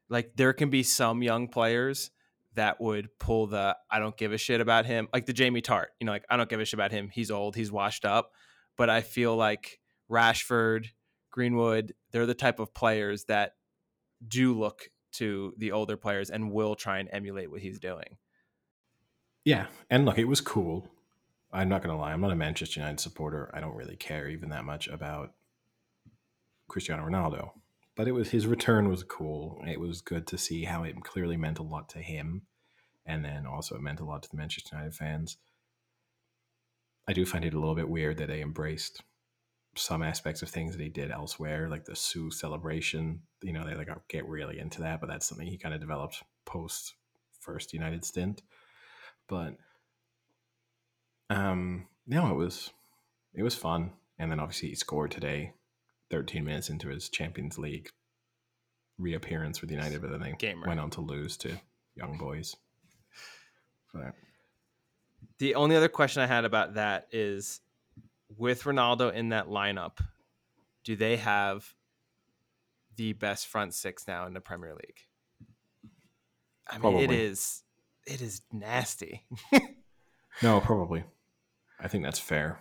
Like there can be some young players that would pull the I don't give a shit about him, like the Jamie Tartt. You know, like I don't give a shit about him. He's old, he's washed up. But I feel like Rashford, Greenwood, they're the type of players that do look to the older players and will try and emulate what he's doing. Yeah, and look, it was cool. I'm not gonna lie, I'm not a Manchester United supporter. I don't really care even that much about Cristiano Ronaldo, but it was his return was cool. It was good to see how it clearly meant a lot to him, and then also it meant a lot to the Manchester United fans. I do find it a little bit weird that they embraced some aspects of things that he did elsewhere, like the Siu celebration. You know, they like get really into that, but that's something he kind of developed post first United stint. But um, no, it was it was fun, and then obviously he scored today, 13 minutes into his Champions League reappearance with United, but then they Gamer. went on to lose to Young Boys. But. The only other question I had about that is with Ronaldo in that lineup, do they have the best front six now in the Premier League? I mean, Probably. it is it is nasty. no, probably. I think that's fair.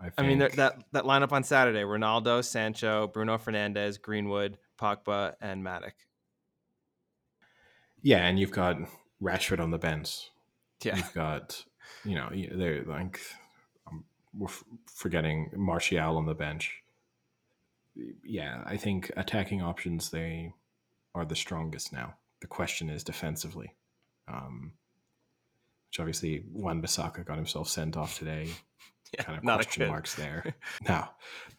I, I mean that that lineup on Saturday: Ronaldo, Sancho, Bruno Fernandes, Greenwood, Pogba, and Matic. Yeah, and you've got Rashford on the bench. Yeah, you've got you know they're like um, we're forgetting Martial on the bench. Yeah, I think attacking options they are the strongest now. The question is defensively. Um, which obviously Wan Bissaka got himself sent off today. Yeah, kind of not question marks there. no,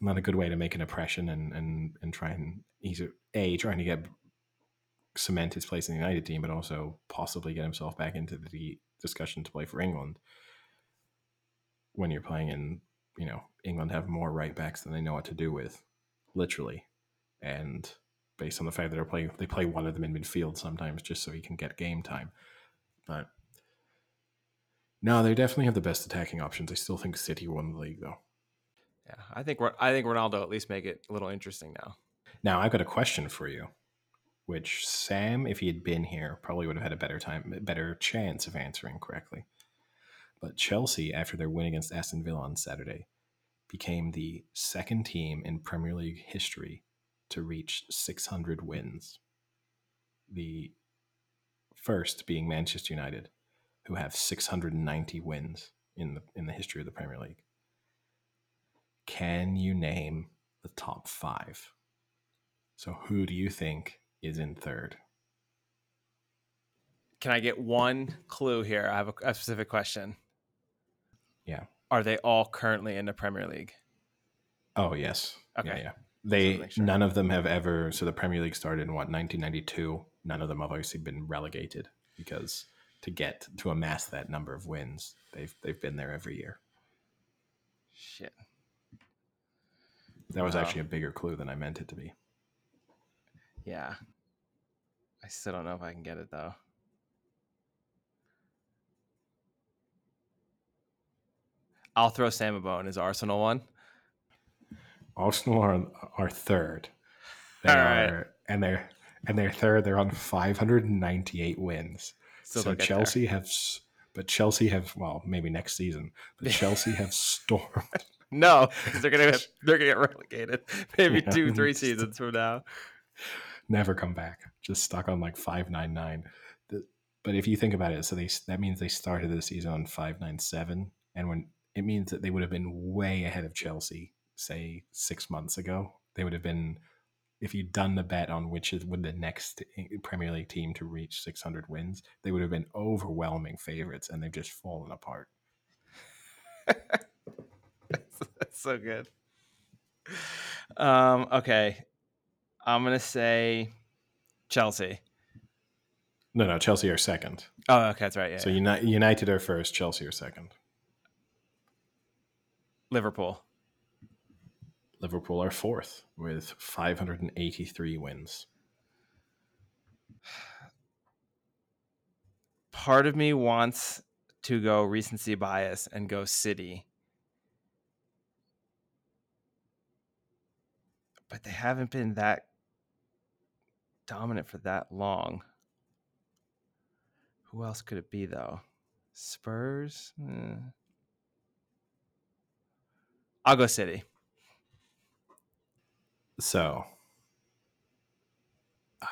not a good way to make an impression and and and try and he's a trying to get cement his place in the United team, but also possibly get himself back into the discussion to play for England. When you're playing in, you know, England have more right backs than they know what to do with, literally, and based on the fact that they're playing, they play one of them in midfield sometimes just so he can get game time. But no, they definitely have the best attacking options. I still think City won the league though. Yeah, I think I think Ronaldo at least make it a little interesting now. Now I've got a question for you, which Sam, if he had been here, probably would have had a better time, better chance of answering correctly. But Chelsea, after their win against Aston Villa on Saturday, became the second team in Premier League history to reach 600 wins. The first being Manchester United, who have 690 wins in the in the history of the Premier League. Can you name the top five? So who do you think is in third? Can I get one clue here? I have a, a specific question. Yeah. Are they all currently in the Premier League? Oh yes. Okay. Yeah, yeah. They sure. none of them have ever so the Premier League started in what 1992. None of them have obviously been relegated because to get to amass that number of wins, they've they've been there every year. Shit. That was actually a bigger clue than I meant it to be. Yeah. I still don't know if I can get it though. I'll throw Sam a bone. Is Arsenal one? Arsenal are are third. They All right. are and they're and they're third. They're on 598 wins. Still so don't there. Chelsea have, but Chelsea have well maybe next season. But Chelsea have stormed. No, they're gonna get, they're gonna get relegated. Maybe Yeah. two, three seasons from now. never come back. Just stuck on like 599. But if you think about it, so they that means they started the season on 597 and when it means that they would have been way ahead of Chelsea say 6 months ago. They would have been if you'd done the bet on which is would the next Premier League team to reach 600 wins, they would have been overwhelming favorites and they've just fallen apart. That's so good. Um, okay. I'm gonna say Chelsea. No, no, Chelsea are second. Oh, okay, that's right. Yeah. so yeah. United are first, Chelsea are second. Liverpool. Liverpool are fourth with 583 wins. Part of me wants to go recency bias and go City. But they haven't been that dominant for that long. Who else could it be though? Spurs? Eh. I'll go City. So, I,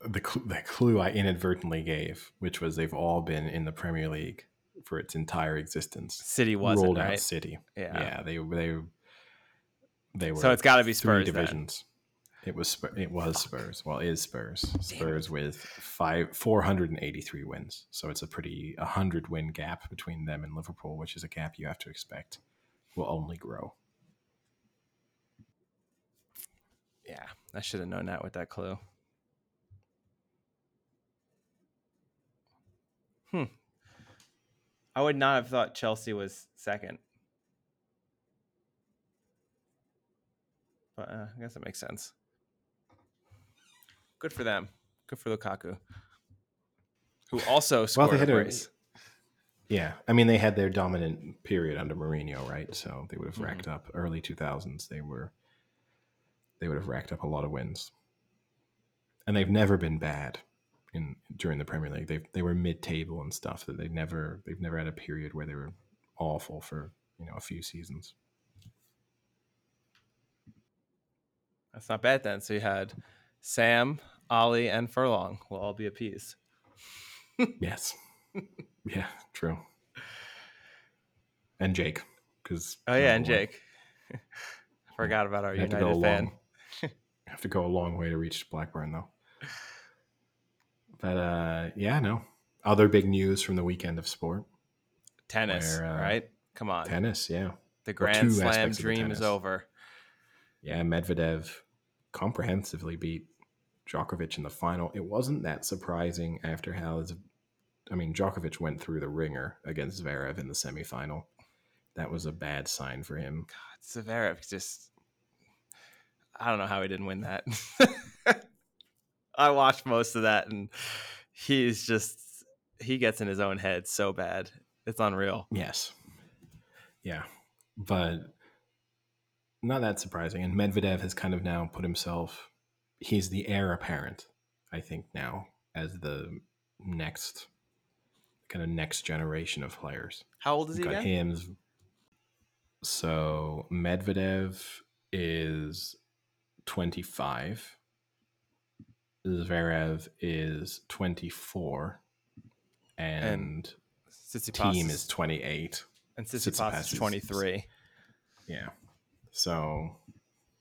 the the clue I inadvertently gave, which was they've all been in the Premier League for its entire existence, City wasn't rolled right. out City. Yeah. Yeah, they they they were. So it's got to be three Spurs. then. divisions. It was it was Spurs. Well, is Spurs Spurs with five four hundred and eighty three wins. So it's a pretty a hundred win gap between them and Liverpool, which is a gap you have to expect will only grow. Yeah, I should have known that with that clue. Hmm. I would not have thought Chelsea was second. But uh, I guess that makes sense. Good for them. Good for Lukaku, who also scored well, they had a- brace. Yeah, I mean they had their dominant period under Mourinho, right? So they would have Mhm. racked up early two thousands. They were they would have racked up a lot of wins, and they've never been bad in during the Premier League. They they were mid table and stuff. That they never they've never had a period where they were awful for you know a few seasons. That's not bad then. So you had Sam, Ollie, and Furlong will all be appeased. Yes, yeah, true. And Jake, because Oh yeah, and Jake. Forgot about our You have to go a United fan. Have to go a long way to reach Blackburn though. But uh, yeah, no, other big news from the weekend of sport Tennis, Where, uh, right? Come on. tennis. Yeah, the Grand Slam aspects of the dream is over. yeah. Medvedev comprehensively beat Djokovic in the final. It wasn't that surprising after how. I mean, Djokovic went through the ringer against Zverev in the semifinal. That was a bad sign for him. God, Zverev just I don't know how he didn't win that. I watched most of that and he's just he gets in his own head so bad. It's unreal. Yes. Yeah. But not that surprising. And Medvedev has kind of now put himself, he's the heir apparent, I think, now, as the next kind of next generation of players. How old is he Got again? him. So Medvedev is 25. Zverev is 24. And, Tsitsipas team is 28. and Tsitsipas is- is 23 Yeah. So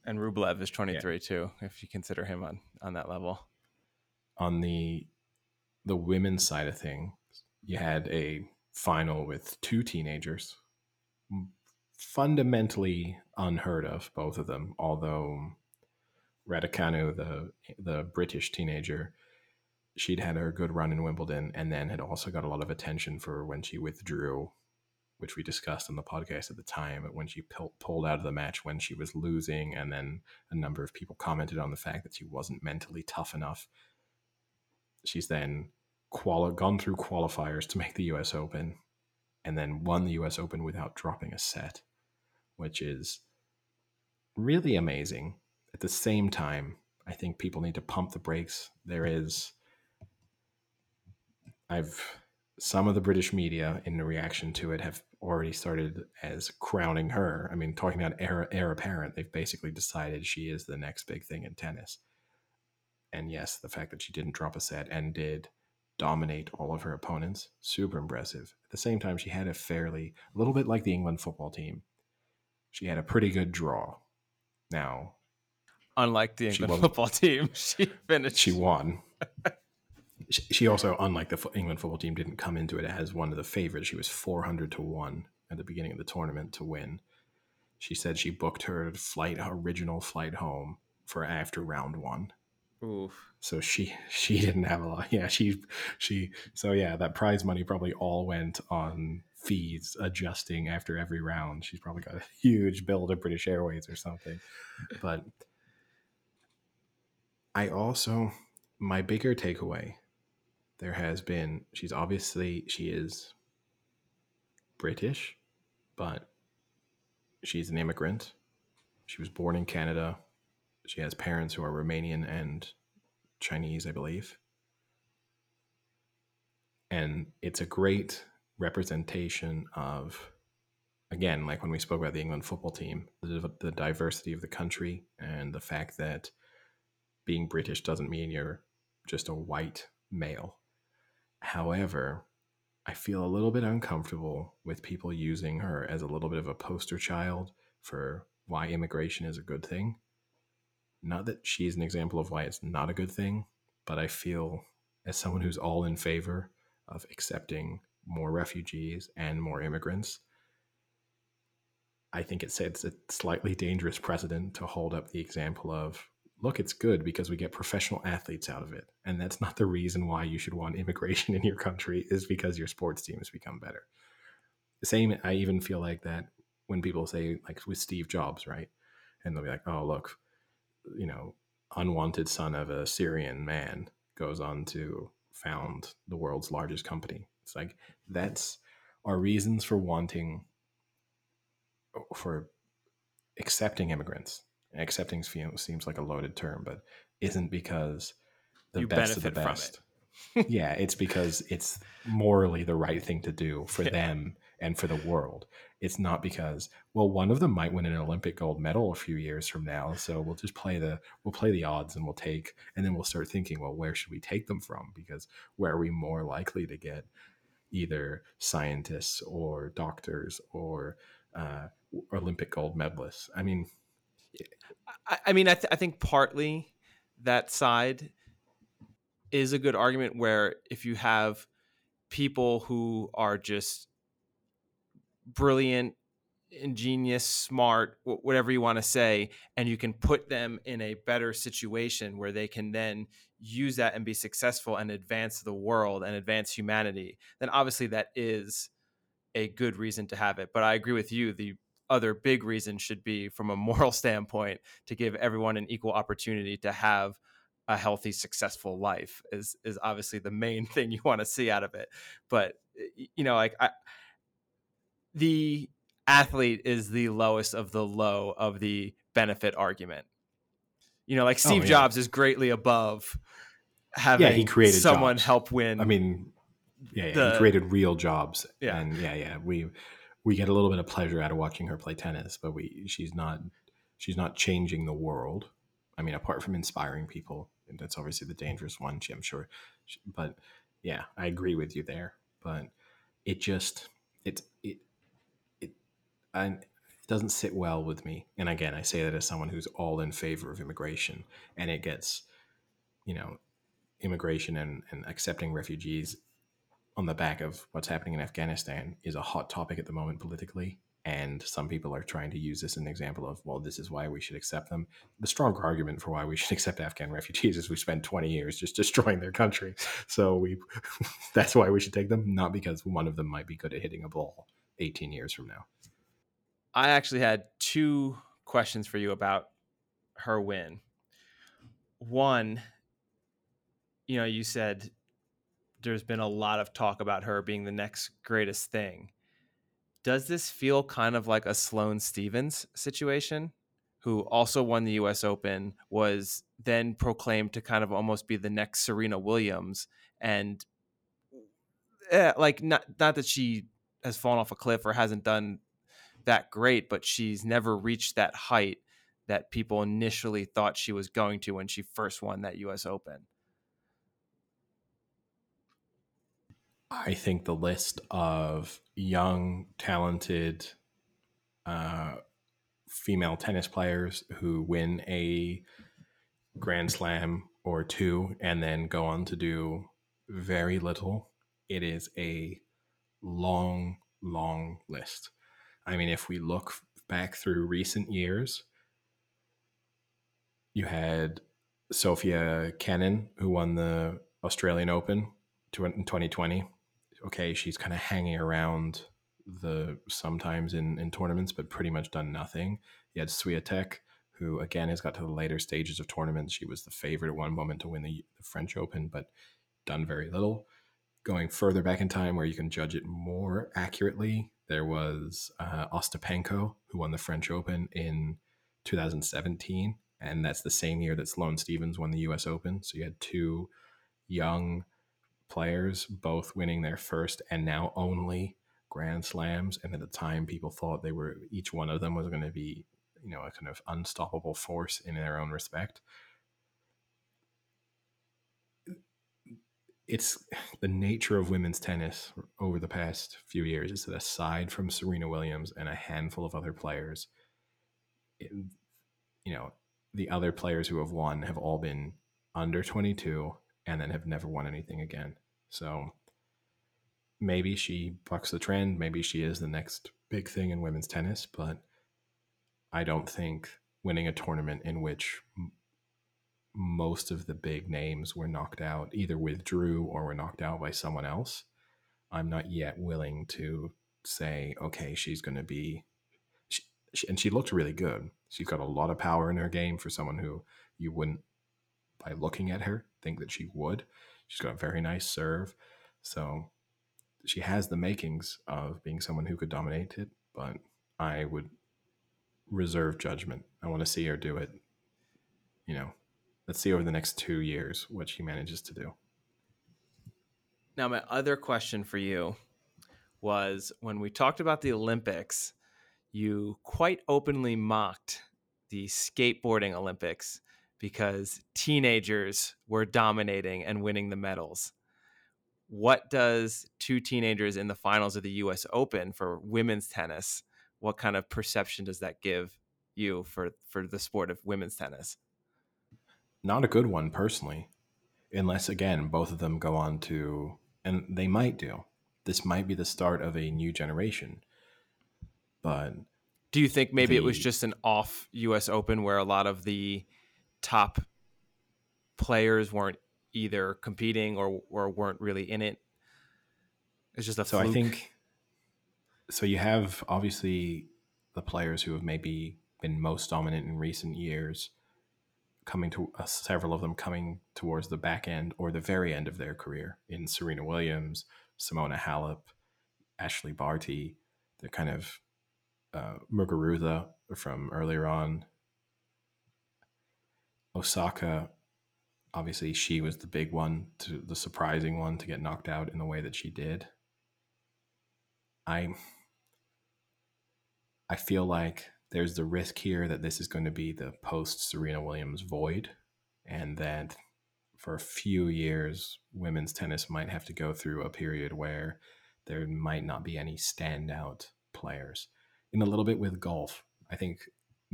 and Rublev is 23 too if you consider him on on that level. on the the women's side of things, you had a final with two teenagers, fundamentally unheard of, both of them. Although Raducanu, the the British teenager, she'd had her good run in Wimbledon, and then had also got a lot of attention for when she withdrew, which we discussed on the podcast at the time. When she pull, pulled out of the match when she was losing, and then a number of people commented on the fact that she wasn't mentally tough enough she's then quali- gone through qualifiers to make the US Open and then won the US Open without dropping a set, which is really amazing. At the same time, I think people need to pump the brakes. There is I've some of the British media in reaction to it have already started as crowning her. I mean, talking about heir, heir apparent, they've basically decided she is the next big thing in tennis and yes, the fact that she didn't drop a set and did dominate all of her opponents, super impressive. At the same time, she had a fairly, a little bit like the England football team, she had a pretty good draw. Now, Unlike the England football team, she finished. she won. She- also, unlike the England football team, didn't come into it as one of the favorites. She was 400 to 1 at the beginning of the tournament to win. She said she booked her flight, her original flight home for after round one. Oof. so she she didn't have a lot yeah she she so yeah that prize money probably all went on fees adjusting after every round she's probably got a huge bill to british airways or something but i also my bigger takeaway there has been she's obviously she is british but she's an immigrant she was born in canada she has parents who are Romanian and Chinese, I believe. And it's a great representation of, again, like when we spoke about the England football team, the, the diversity of the country and the fact that being British doesn't mean you're just a white male. However, I feel a little bit uncomfortable with people using her as a little bit of a poster child for why immigration is a good thing not that she's an example of why it's not a good thing, but I feel as someone who's all in favor of accepting more refugees and more immigrants, I think it sets a slightly dangerous precedent to hold up the example of look, it's good because we get professional athletes out of it. And that's not the reason why you should want immigration in your country, is because your sports team has become better. The same, I even feel like that when people say, like with Steve Jobs, right? And they'll be like, oh, look, you know, unwanted son of a Syrian man goes on to found the world's largest company. It's like that's our reasons for wanting for accepting immigrants. Accepting seems like a loaded term, but isn't because the You best of the best. yeah, it's because it's morally the right thing to do for Yeah. them and for the world. It's not because well, one of them might win an Olympic gold medal a few years from now, so we'll just play the we'll play the odds and we'll take and then we'll start thinking, well, where should we take them from? Because where are we more likely to get either scientists or doctors or uh, Olympic gold medalists? I mean, I, I mean, I, th- I think partly that side is a good argument where if you have people who are just brilliant ingenious, smart, whatever you want to say, and you can put them in a better situation where they can then use that and be successful and advance the world and advance humanity, then obviously that is a good reason to have it. But I agree with you. The other big reason should be from a moral standpoint to give everyone an equal opportunity to have a healthy successful life is is obviously the main thing you want to see out of it but you know like I, the athlete is the lowest of the low of the benefit argument. You know, like oh, Steve oh, yeah. Jobs is greatly above having yeah, he created someone jobs. help win. I mean, yeah, yeah the, he created real jobs. Yeah. And yeah, yeah, we we get a little bit of pleasure out of watching her play tennis, but we she's not she's not changing the world. I mean, apart from inspiring people, that's obviously the dangerous one, I'm sure. But yeah, I agree with you there. But it just it's it and it doesn't sit well with me. And again, I say that as someone who's all in favor of immigration, and it gets, you know, immigration and, and accepting refugees on the back of what's happening in Afghanistan is a hot topic at the moment politically. And some people are trying to use this as an example of, well, this is why we should accept them. The stronger argument for why we should accept Afghan refugees is we spent 20 years just destroying their country. So we that's why we should take them, not because one of them might be good at hitting a ball 18 years from now. I actually had two questions for you about her win. One, you know, you said there's been a lot of talk about her being the next greatest thing. Does this feel kind of like a Sloane Stevens situation, who also won the US Open, was then proclaimed to kind of almost be the next Serena Williams and eh, like not not that she has fallen off a cliff or hasn't done that great, but she's never reached that height that people initially thought she was going to when she first won that US Open. I think the list of young, talented uh, female tennis players who win a Grand Slam or two and then go on to do very little, it is a long, long list. I mean, if we look back through recent years, you had Sofia Kenin, who won the Australian Open in 2020. Okay, she's kind of hanging around the sometimes in, in tournaments, but pretty much done nothing. You had Swiatek, who again has got to the later stages of tournaments. She was the favorite at one moment to win the, the French Open, but done very little. Going further back in time, where you can judge it more accurately, there was uh, Ostapenko, who won the French Open in 2017. And that's the same year that Sloane Stevens won the US Open. So you had two young players both winning their first and now only Grand Slams. And at the time, people thought they were, each one of them was going to be, you know, a kind of unstoppable force in their own respect. it's the nature of women's tennis over the past few years is that aside from Serena Williams and a handful of other players, it, you know, the other players who have won have all been under 22 and then have never won anything again. So maybe she bucks the trend. Maybe she is the next big thing in women's tennis, but I don't think winning a tournament in which most of the big names were knocked out, either withdrew or were knocked out by someone else. I'm not yet willing to say, okay, she's going to be. She, she, and she looked really good. She's got a lot of power in her game for someone who you wouldn't, by looking at her, think that she would. She's got a very nice serve. So she has the makings of being someone who could dominate it, but I would reserve judgment. I want to see her do it, you know, let's see over the next two years what she manages to do. Now, my other question for you was when we talked about the Olympics, you quite openly mocked the skateboarding Olympics because teenagers were dominating and winning the medals. What does two teenagers in the finals of the US Open for women's tennis? What kind of perception does that give you for for the sport of women's tennis? not a good one personally, unless again both of them go on to and they might do. This might be the start of a new generation. But do you think maybe the, it was just an off US Open where a lot of the top players weren't either competing or or weren't really in it? It's just a so fluke. I think so. You have obviously the players who have maybe been most dominant in recent years, coming to uh, several of them coming towards the back end or the very end of their career in Serena Williams, Simona Halep, Ashleigh Barty. They're kind of uh, Muguruza from earlier on. Osaka, obviously, she was the big one, to the surprising one to get knocked out in the way that she did. I I feel like there's the risk here that this is going to be the post Serena Williams void, and that for a few years, women's tennis might have to go through a period where there might not be any standout players. In a little bit with golf, I think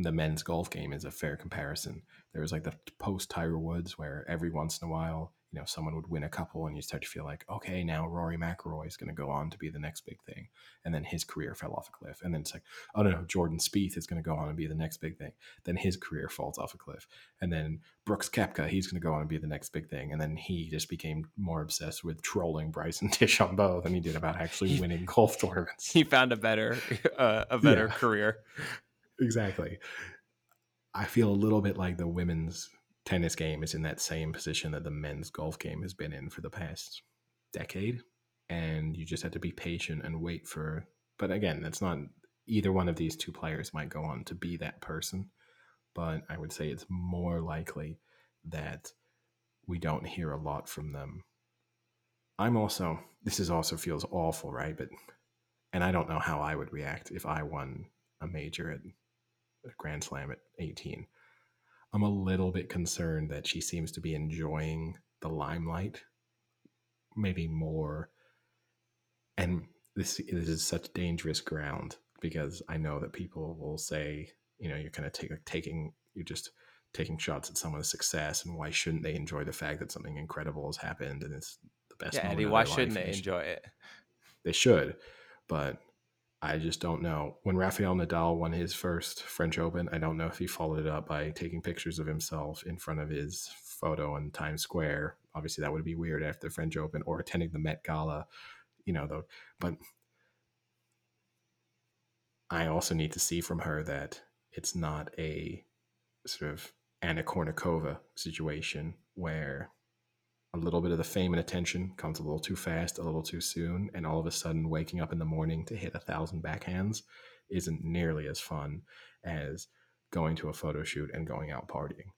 the men's golf game is a fair comparison. There was like the post Tiger Woods where every once in a while you know someone would win a couple and you start to feel like okay now Rory McIlroy is going to go on to be the next big thing and then his career fell off a cliff and then it's like oh no, no Jordan Spieth is going to go on and be the next big thing then his career falls off a cliff and then Brooks Koepka he's going to go on and be the next big thing and then he just became more obsessed with trolling Bryson DeChambeau than he did about actually winning golf tournaments he found a better uh, a better Yeah. career. Exactly. I feel a little bit like the women's tennis game is in that same position that the men's golf game has been in for the past decade. And you just have to be patient and wait for. But again, that's not either one of these two players might go on to be that person. But I would say it's more likely that we don't hear a lot from them. I'm also, this is also feels awful, right? But, and I don't know how I would react if I won a major at a Grand Slam at 18. I'm a little bit concerned that she seems to be enjoying the limelight, maybe more. And this, this is such dangerous ground because I know that people will say, you know, you're kind of take, taking, you're just taking shots at someone's success, and why shouldn't they enjoy the fact that something incredible has happened and it's the best? Yeah, moment Eddie, why shouldn't they enjoy it? they should, but I just don't know. When Rafael Nadal won his first French Open, I don't know if he followed it up by taking pictures of himself in front of his photo in Times Square. Obviously, that would be weird after the French Open or attending the Met Gala, you know, though. But I also need to see from her that it's not a sort of Anna Kournikova situation where a little bit of the fame and attention comes a little too fast, a little too soon, and all of a sudden waking up in the morning to hit a thousand backhands isn't nearly as fun as going to a photo shoot and going out partying.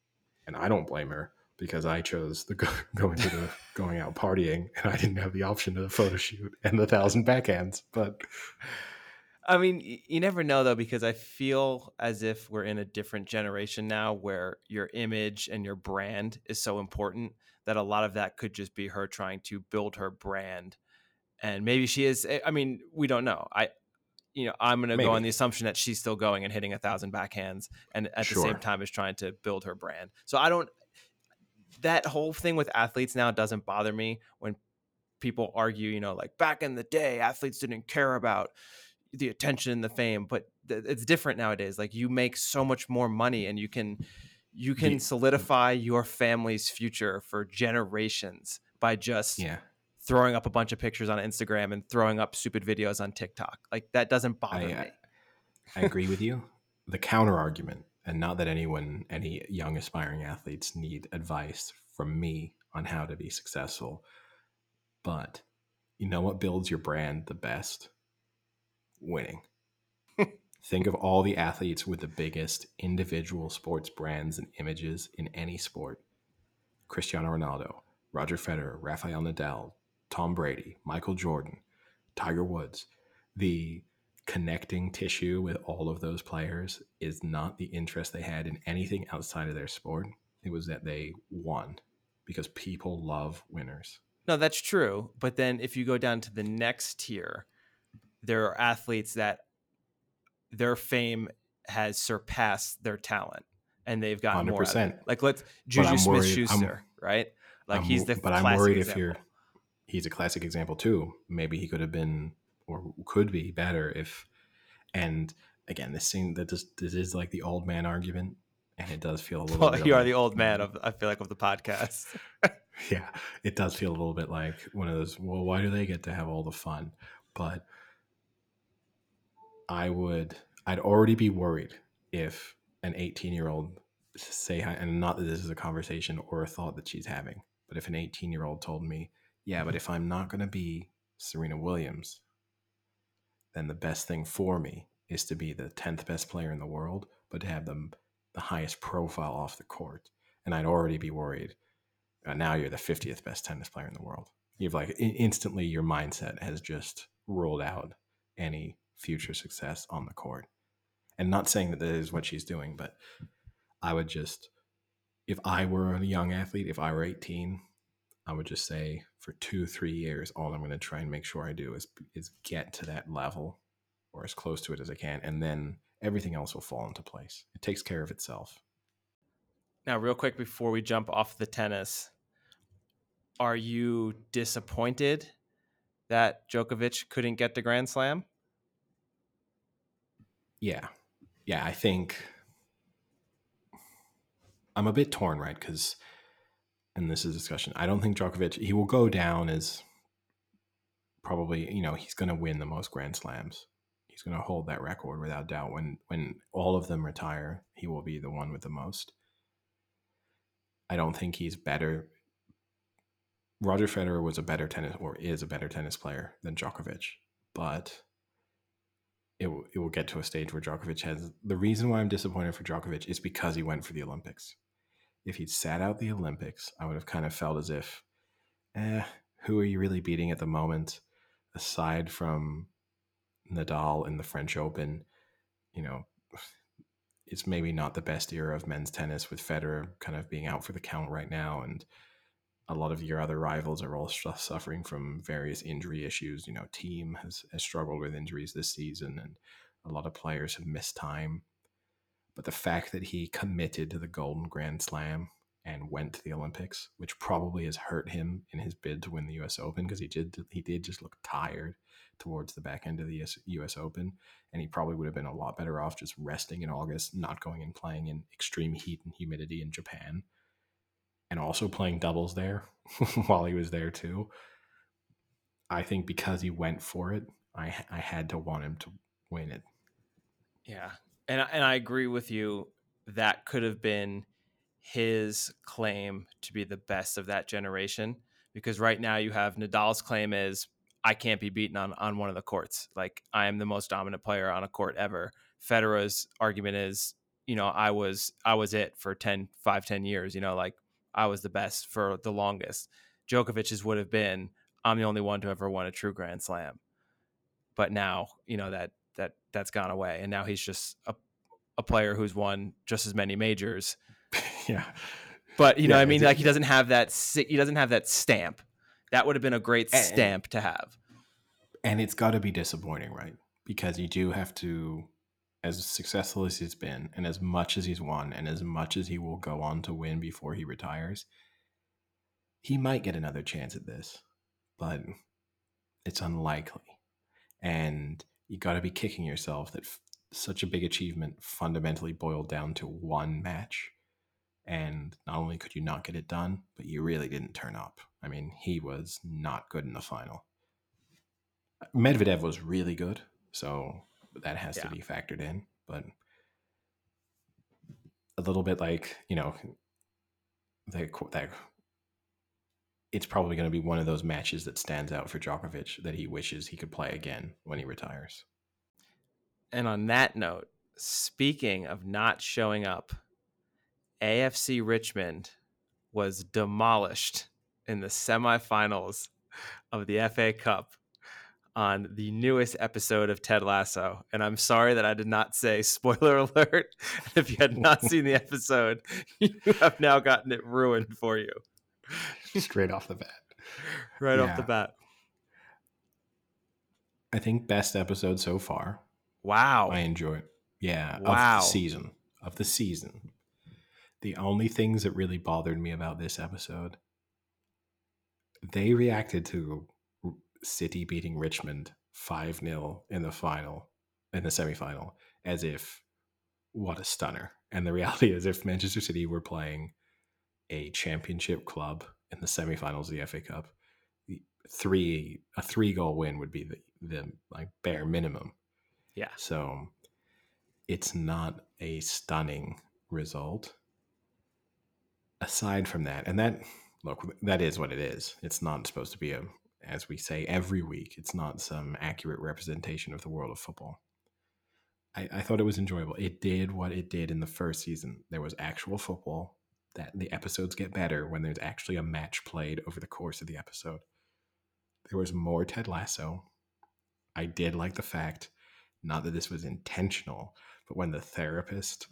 And I don't blame her because I chose the go, going to the going out partying and I didn't have the option of the photo shoot and the thousand backhands. But I mean, you never know though, because I feel as if we're in a different generation now where your image and your brand is so important that a lot of that could just be her trying to build her brand. And maybe she is, eh, I mean, we don't know. I, you know, I'm going to go on the assumption that she's still going and hitting a thousand backhands and at the same time is trying to build her brand. So I don't, that whole thing with athletes now doesn't bother me when people argue, you know, like back in the day, athletes didn't care about the attention and the fame, but th- it's different nowadays. Like you make so much more money and you can you can The- solidify your family's future for generations by just yeah, throwing up a bunch of pictures on Instagram and throwing up stupid videos on TikTok. Like that doesn't bother I, me. I, I agree with you. The counter argument, and not that anyone, any young aspiring athletes need advice from me on how to be successful, but you know what builds your brand the best? Winning. Think of all the athletes with the biggest individual sports brands and images in any sport Cristiano Ronaldo, Roger Federer, Rafael Nadal, Tom Brady, Michael Jordan, Tiger Woods. The connecting tissue with all of those players is not the interest they had in anything outside of their sport. It was that they won because people love winners. No, that's true. But then if you go down to the next tier, there are athletes that their fame has surpassed their talent and they've gotten more. out of 100%. Like let's Juju Smith Schuster, right? Like I'm he's the but I'm worried example. if you're he's a classic example too. Maybe he could have been or could be better if. And again, this thing that this, this is like the old man argument, and it does feel a little. Well, you are the old man of I feel like of the podcast. yeah, it does feel a little bit like one of those. Well, why do they get to have all the fun? But I would, I'd already be worried if an 18 year old say, and not that this is a conversation or a thought that she's having, but if an 18 year old told me, yeah, but if I'm not going to be Serena Williams, then the best thing for me is to be the 10th best player in the world, but to have the highest profile off the court. And I'd already be worried. Uh, now you're the 50th best tennis player in the world. You've like instantly your mindset has just ruled out any future success on the court. And not saying that that is what she's doing, but I would just, if I were a young athlete, if I were 18, I would just say for two, three years, all I'm going to try and make sure I do is is get to that level or as close to it as I can, and then everything else will fall into place. It takes care of itself. Now, real quick before we jump off the tennis, are you disappointed that Djokovic couldn't get the Grand Slam? Yeah. Yeah, I think I'm a bit torn, right? Because, and this is discussion, I don't think Djokovic, he will go down as probably, you know, he's going to win the most Grand Slams. He's going to hold that record without doubt. When when all of them retire, he will be the one with the most. I don't think he's better. Roger Federer was a better tennis or is a better tennis player than Djokovic, but it will, it will get to a stage where Djokovic has the reason why I'm disappointed for Djokovic is because he went for the Olympics. If he'd sat out the Olympics, I would have kind of felt as if, eh, who are you really beating at the moment, aside from Nadal in the French Open? You know, it's maybe not the best era of men's tennis with Federer kind of being out for the count right now, and a lot of your other rivals are all suffering from various injury issues. You know, team has, has struggled with injuries this season, and a lot of players have missed time. But the fact that he committed to the Golden Grand Slam and went to the Olympics, which probably has hurt him in his bid to win the U.S. Open because he did he did just look tired towards the back end of the US, U.S. Open, and he probably would have been a lot better off just resting in August, not going and playing in extreme heat and humidity in Japan and also playing doubles there while he was there too. I think because he went for it, I I had to want him to win it. Yeah, and and I agree with you. That could have been his claim to be the best of that generation because right now you have Nadal's claim is I can't be beaten on on one of the courts. Like I am the most dominant player on a court ever. Federer's argument is, you know, I was I was it for 10 5 10 years, you know, like I was the best for the longest. Djokovic's would have been I'm the only one to ever won a true Grand Slam. But now, you know that that that's gone away, and now he's just a a player who's won just as many majors. yeah, but you know, I mean, like he doesn't have that he doesn't have that stamp. That would have been a great and, stamp to have. And it's got to be disappointing, right? Because you do have to as successful as he's been and as much as he's won and as much as he will go on to win before he retires, he might get another chance at this, but it's unlikely. And you got to be kicking yourself that f- such a big achievement fundamentally boiled down to one match. And not only could you not get it done, but you really didn't turn up. I mean, he was not good in the final. Medvedev was really good. So that has yeah. to be factored in. But a little bit like you know, that that it's probably going to be one of those matches that stands out for Djokovic that he wishes he could play again when he retires. And on that note, speaking of not showing up, AFC Richmond was demolished in the semifinals of the FA Cup on the newest episode of Ted Lasso. And I'm sorry that I did not say spoiler alert. if you had not seen the episode, you have now gotten it ruined for you. Straight off the bat. Right yeah. off the bat. I think best episode so far. Wow. I enjoy it. Yeah. Wow. Of the season. Of the season. The only things that really bothered me about this episode, they reacted to City beating Richmond 5 0 in the final, in the semifinal, as if what a stunner. And the reality is, if Manchester City were playing a championship club in the semifinals of the FA Cup, three a three goal win would be the, the like bare minimum. Yeah. So it's not a stunning result. Aside from that, and that look, that is what it is. It's not supposed to be a, as we say every week, it's not some accurate representation of the world of football. I, I thought it was enjoyable. It did what it did in the first season. There was actual football. That the episodes get better when there's actually a match played over the course of the episode. There was more Ted Lasso. I did like the fact, not that this was intentional, but when the therapist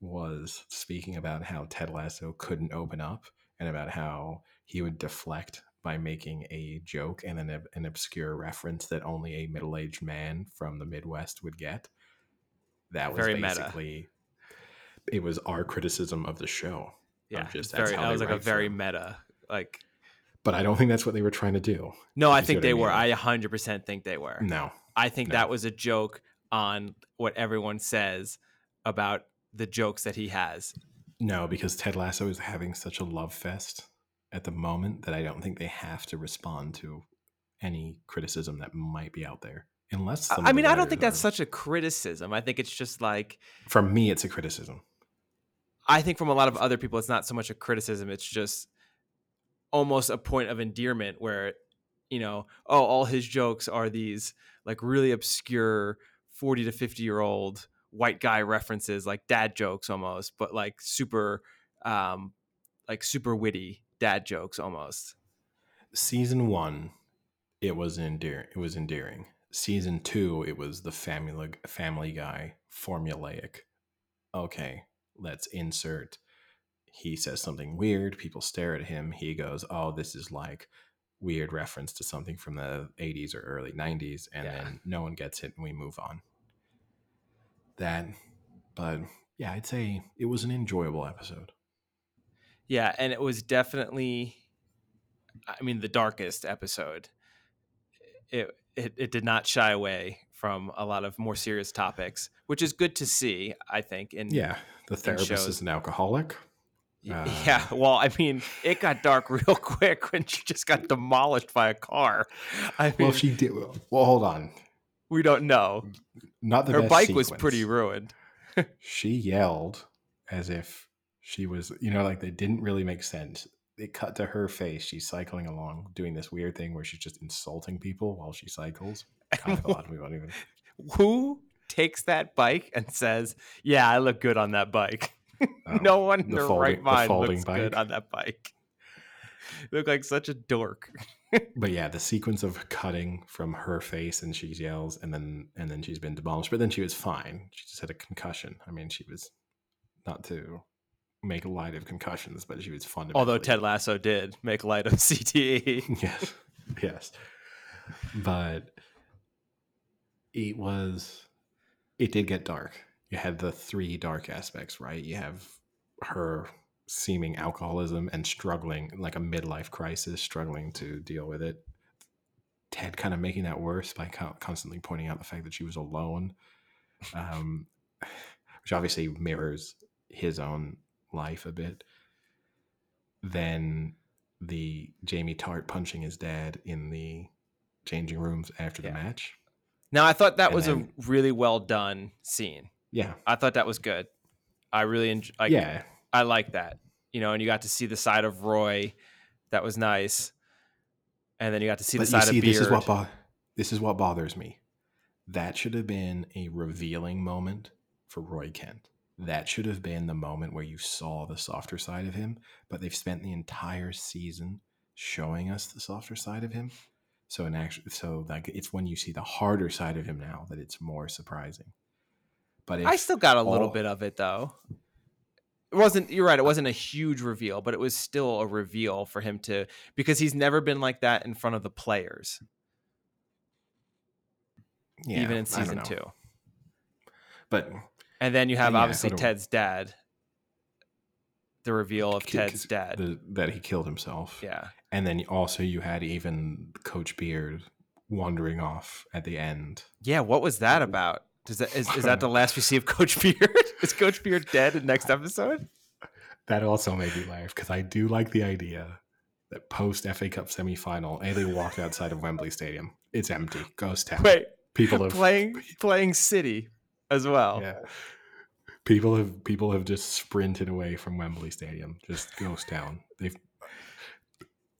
was speaking about how Ted Lasso couldn't open up and about how he would deflect by making a joke and an, an obscure reference that only a middle aged man from the Midwest would get. That was Very basically meta. it was our criticism of the show. Yeah, just very, that was like a very film. meta. Like, But I don't think that's what they were trying to do. no, I think what I they were. mean? I 100% think they were. No. I think No. that was a joke on what everyone says about the jokes that he has. No, because Ted Lasso is having such a love fest at the moment that I don't think they have to respond to any criticism that might be out there. Unless I mean, I don't think that's are- such a criticism. I think it's just like for me it's a criticism. I think from a lot of other people, it's not so much a criticism. It's just almost a point of endearment where, you know, oh, all his jokes are these like really obscure 40 to 50 year old white guy references, like dad jokes almost, but like super, um, like super witty dad jokes almost. Season 1 it was endearing it was endearing. Season 2 it was the family family guy formulaic. Okay, let's insert he says something weird, people stare at him, he goes, "Oh, this is like weird reference to something from the 80s or early 90s and Yeah. then no one gets it and we move on." That but yeah, I'd say it was an enjoyable episode. Yeah, and it was definitely, I mean, the darkest episode. It it, it did not shy away from a lot of more serious topics, which is good to see. I think. In Yeah, the therapist is an alcoholic. Uh, yeah. Well, I mean, it got dark real quick when she just got demolished by a car. I mean, Well, she did. Well, hold on. we don't know. Not the Her bike was pretty ruined. She yelled as if she was, you know, like they didn't really make sense. They cut to her face. She's cycling along, doing this weird thing where she's just insulting people while she cycles. Thought we won't even. Who takes that bike and says, "Yeah, I look good on that bike"? Oh, no one in the their folding- right mind folding looks good on that bike. Look like such a dork. But yeah, the sequence of cutting from her face and she yells, and then and then she's been demolished. But then she was fine. She just had a concussion. I mean, she was not to make light of concussions, but she was fundamentally. Although Ted Lasso did make light of CTE. yes, yes, but it was. It did get dark. You had the three dark aspects, right? You have her seeming alcoholism and struggling, like a midlife crisis, struggling to deal with it. Ted kind of making that worse by constantly pointing out the fact that she was alone, um, which obviously mirrors his own life a bit. Then the Jamie Tartt punching his dad in the changing rooms after the match. Now I thought that And was then- a really well done scene. Yeah, I thought that was good. I really enjoy. Like, yeah, I like that. You know, and you got to see the side of Roy. That was nice. And then you got to see but the side see, of Beard. this is what bo- this is what bothers me. That should have been a revealing moment for Roy Kent. That should have been the moment where you saw the softer side of him. But they've spent the entire season showing us the softer side of him. So in actual, so like it's when you see the harder side of him now that it's more surprising. But I still got a little bit of it though. It wasn't. You're right. It wasn't a huge reveal, but it was still a reveal for him to because he's never been like that in front of the players, yeah, even in season two. But And then you have yeah, obviously. Ted's dad. The reveal of Ted's dad. the- that he killed himself. yeah. And then also you had even Coach Beard wandering off at the end. Yeah, what was that about? Does that is, is that the last we see of Coach Beard? is Coach Beard dead in next episode? That also made me laugh because I do like the idea that post FA Cup semi final, they walked outside of Wembley Stadium. It's empty, ghost town. Wait, people have playing playing City as well. Yeah. People have people have just sprinted away from Wembley Stadium, just ghost town. They've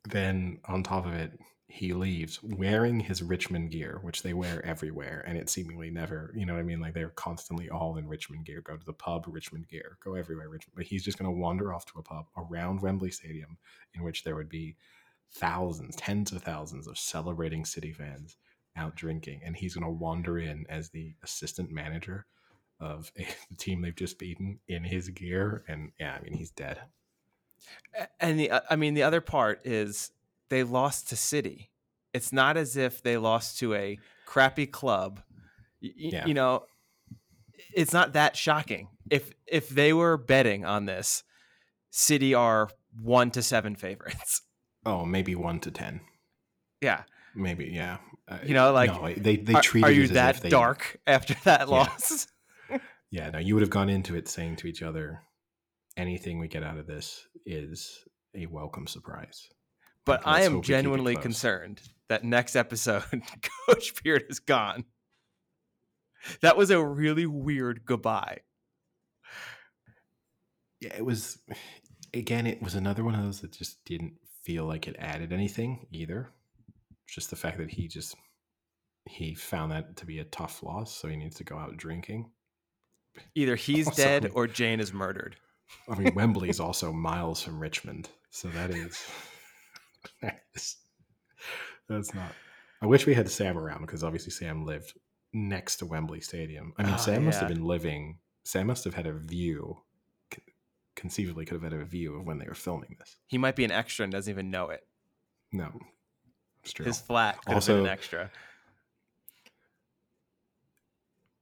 then on top of it, he leaves wearing his Richmond gear, which they wear everywhere, and it seemingly never, you know what I mean? Like they're constantly all in Richmond gear. Go to the pub, Richmond gear. Go everywhere, Richmond. But he's just going to wander off to a pub around Wembley Stadium, in which there would be thousands, tens of thousands of celebrating City fans out drinking, and he's going to wander in as the assistant manager of a, the team they've just beaten in his gear, and yeah, I mean he's dead. And the, I mean, the other part is they lost to City. It's not as if they lost to a crappy club. Y- Yeah. You know, it's not that shocking. If if they were betting on this, City are one to seven favorites. Oh, maybe one to ten, Yeah, maybe yeah. Uh, You know, like, no, they they are, treated are it you that they- dark after that Yeah. loss? Yeah, no, you would have gone into it saying to each other, anything we get out of this is a welcome surprise. But Like, I am hope we keep it genuinely concerned that next episode, Coach Beard is gone. That was a really weird goodbye. Yeah, it was. Again, it was another one of those that just didn't feel like it added anything either. Just the fact that he just he found that to be a tough loss, so he needs to go out drinking. Either he's Also- dead or Jane is murdered. I mean, Wembley is also miles from Richmond, so that is that's, that's not. I wish we had Sam around because obviously Sam lived next to Wembley Stadium. I mean, Oh, Sam must have been living. Sam must have had a view. Conceivably, could have had a view of when they were filming this. He might be an extra and doesn't even know it. No, it's true. His flat could have Also- been an extra.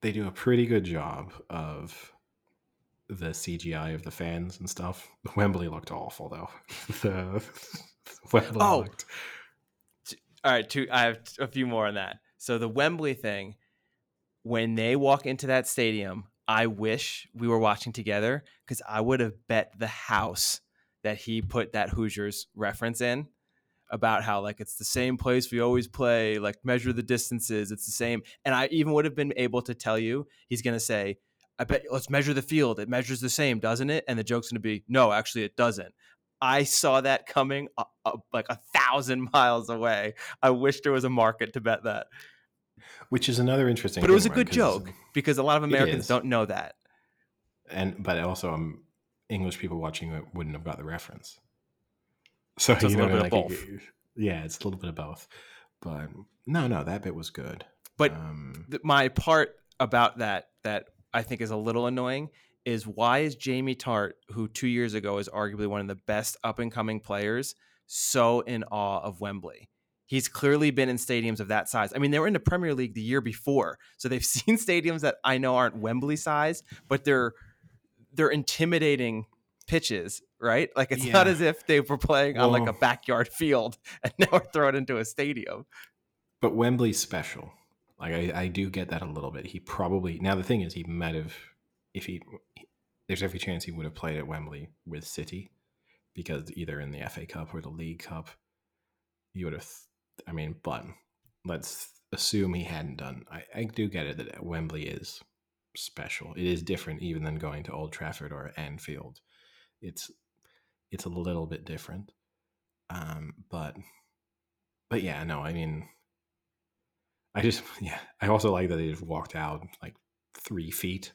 they do a pretty good job of the CGI of the fans and stuff. Wembley looked awful though. the Wembley Oh. looked All right, two. I have a few more on that. So the Wembley thing, when they walk into that stadium, I wish we were watching together because I would have bet the house that he put that Hoosiers reference in about how like it's the same place we always play, like measure the distances, it's the same. And I even would have been able to tell you he's gonna say, I bet let's measure the field. It measures the same, doesn't it? And the joke's gonna be, no, actually it doesn't. I saw that coming a, a, like a thousand miles away. I wish there was a market to bet that. which is another interesting. But it was a good joke because a lot of Americans don't know that. and but also um, English people watching it wouldn't have got the reference. So, it's a little bit of like, it- yeah, it's a little bit of both. But no, no, that bit was good. But um, th- my part about that that I think is a little annoying is why is Jamie Tartt, who two years ago is arguably one of the best up and coming players, so in awe of Wembley? He's clearly been in stadiums of that size. I mean, they were in the Premier League the year before, so they've seen stadiums that I know aren't Wembley size, but they're they're intimidating pitches, right? Like it's not as if they were playing on like a backyard field and now we're thrown into a stadium. but Wembley's special. Like I, I do get that a little bit. He probably now the thing is he might have if he there's every chance he would have played at Wembley with City because either in the FA Cup or the League Cup he would have. I mean, but let's assume he hadn't done. I, I do get it that Wembley is special. It is different even than going to Old Trafford or Anfield. It's it's a little bit different. Um, but but yeah, no, I mean, I just yeah, I also like that they just walked out like three feet,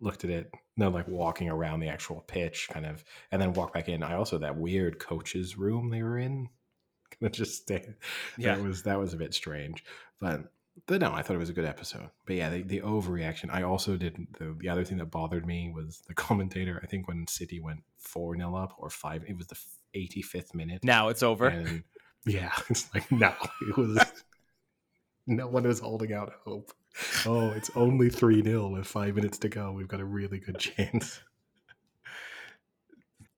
looked at it, no, like walking around the actual pitch, kind of, and then walk back in. I also that weird coach's room they were in, kind of just stay. Yeah. that was that was a bit strange, but but no, I thought it was a good episode. But yeah, the, the overreaction. I also did the the other thing that bothered me was the commentator. I think when City went four 0 up or five, it was the eighty fifth minute. Now it's over. And yeah, it's like no, it was no one was holding out hope. Oh, it's only 3 0 with five minutes to go. We've got a really good chance.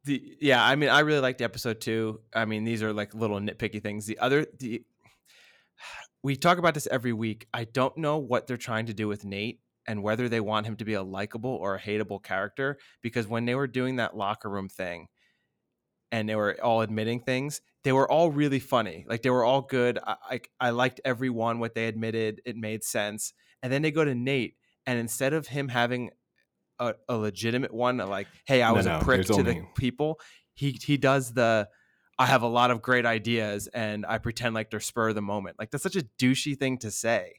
the yeah i mean i really liked episode two i mean these are like little nitpicky things the other the we talk about this every week. I don't know what they're trying to do with Nate and whether they want him to be a likable or a hateable character because when they were doing that locker room thing and they were all admitting things, they were all really funny. Like they were all good. I, I, I liked everyone what they admitted. It made sense. And then they go to Nate, and instead of him having a, a legitimate one, like, "Hey, I was no, a prick to the people," he he does the. I have a lot of great ideas, and I pretend like they're spur of the moment. Like that's such a douchey thing to say.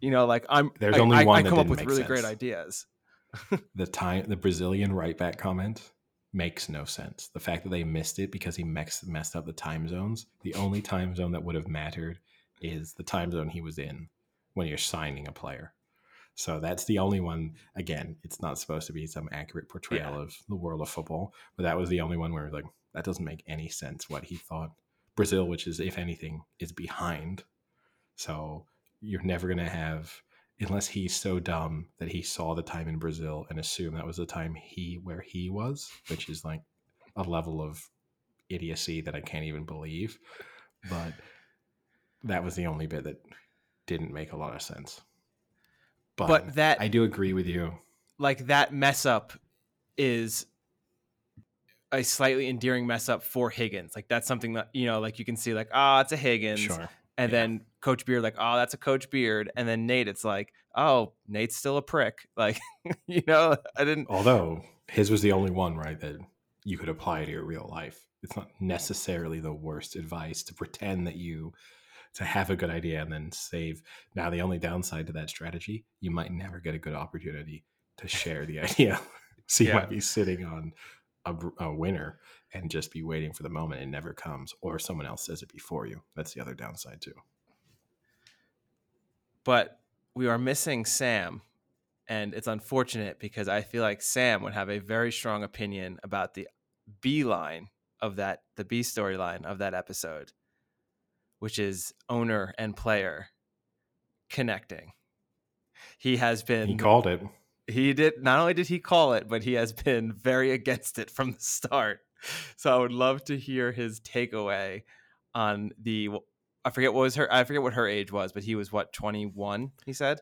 You know, like I'm. There's I- only I, one I that come up with really great ideas. the time the Brazilian right back comment makes no sense. The fact that they missed it because he messed messed up the time zones. The only time zone that would have mattered is the time zone he was in when you're signing a player. So that's the only one. Again, it's not supposed to be some accurate portrayal Yeah. of the world of football, but that was the only one where like that doesn't make any sense. What he thought Brazil, which is if anything, is behind. So you're never gonna have unless he's so dumb that he saw the time in Brazil and assumed that was the time he where he was, which is like a level of idiocy that I can't even believe. But that was the only bit that didn't make a lot of sense. But, But that- I do agree with you. like that mess up is a slightly endearing mess up for Higgins. Like that's something that you know, like you can see, like ah, it's a Higgins, Sure. and yeah. then Coach Beard, like oh, that's a Coach Beard, and then Nate, it's like oh, Nate's still a prick. Like you know, I didn't. Although his was the only one, right, that you could apply to your real life. It's not necessarily the worst advice to pretend that you to have a good idea and then save. Now the only downside to that strategy, you might never get a good opportunity to share the idea. so you Yeah. might be sitting on a, a winner and just be waiting for the moment it never comes or someone else says it before you. That's the other downside too. But we are missing Sam, and it's unfortunate because I feel like Sam would have a very strong opinion about the B line of that, the B storyline of that episode, which is owner and player connecting. He has been He called it. He did not only did he call it, but he has been very against it from the start. So I would love to hear his takeaway on the I forget what was her I forget what her age was, but he was what, 21, he said?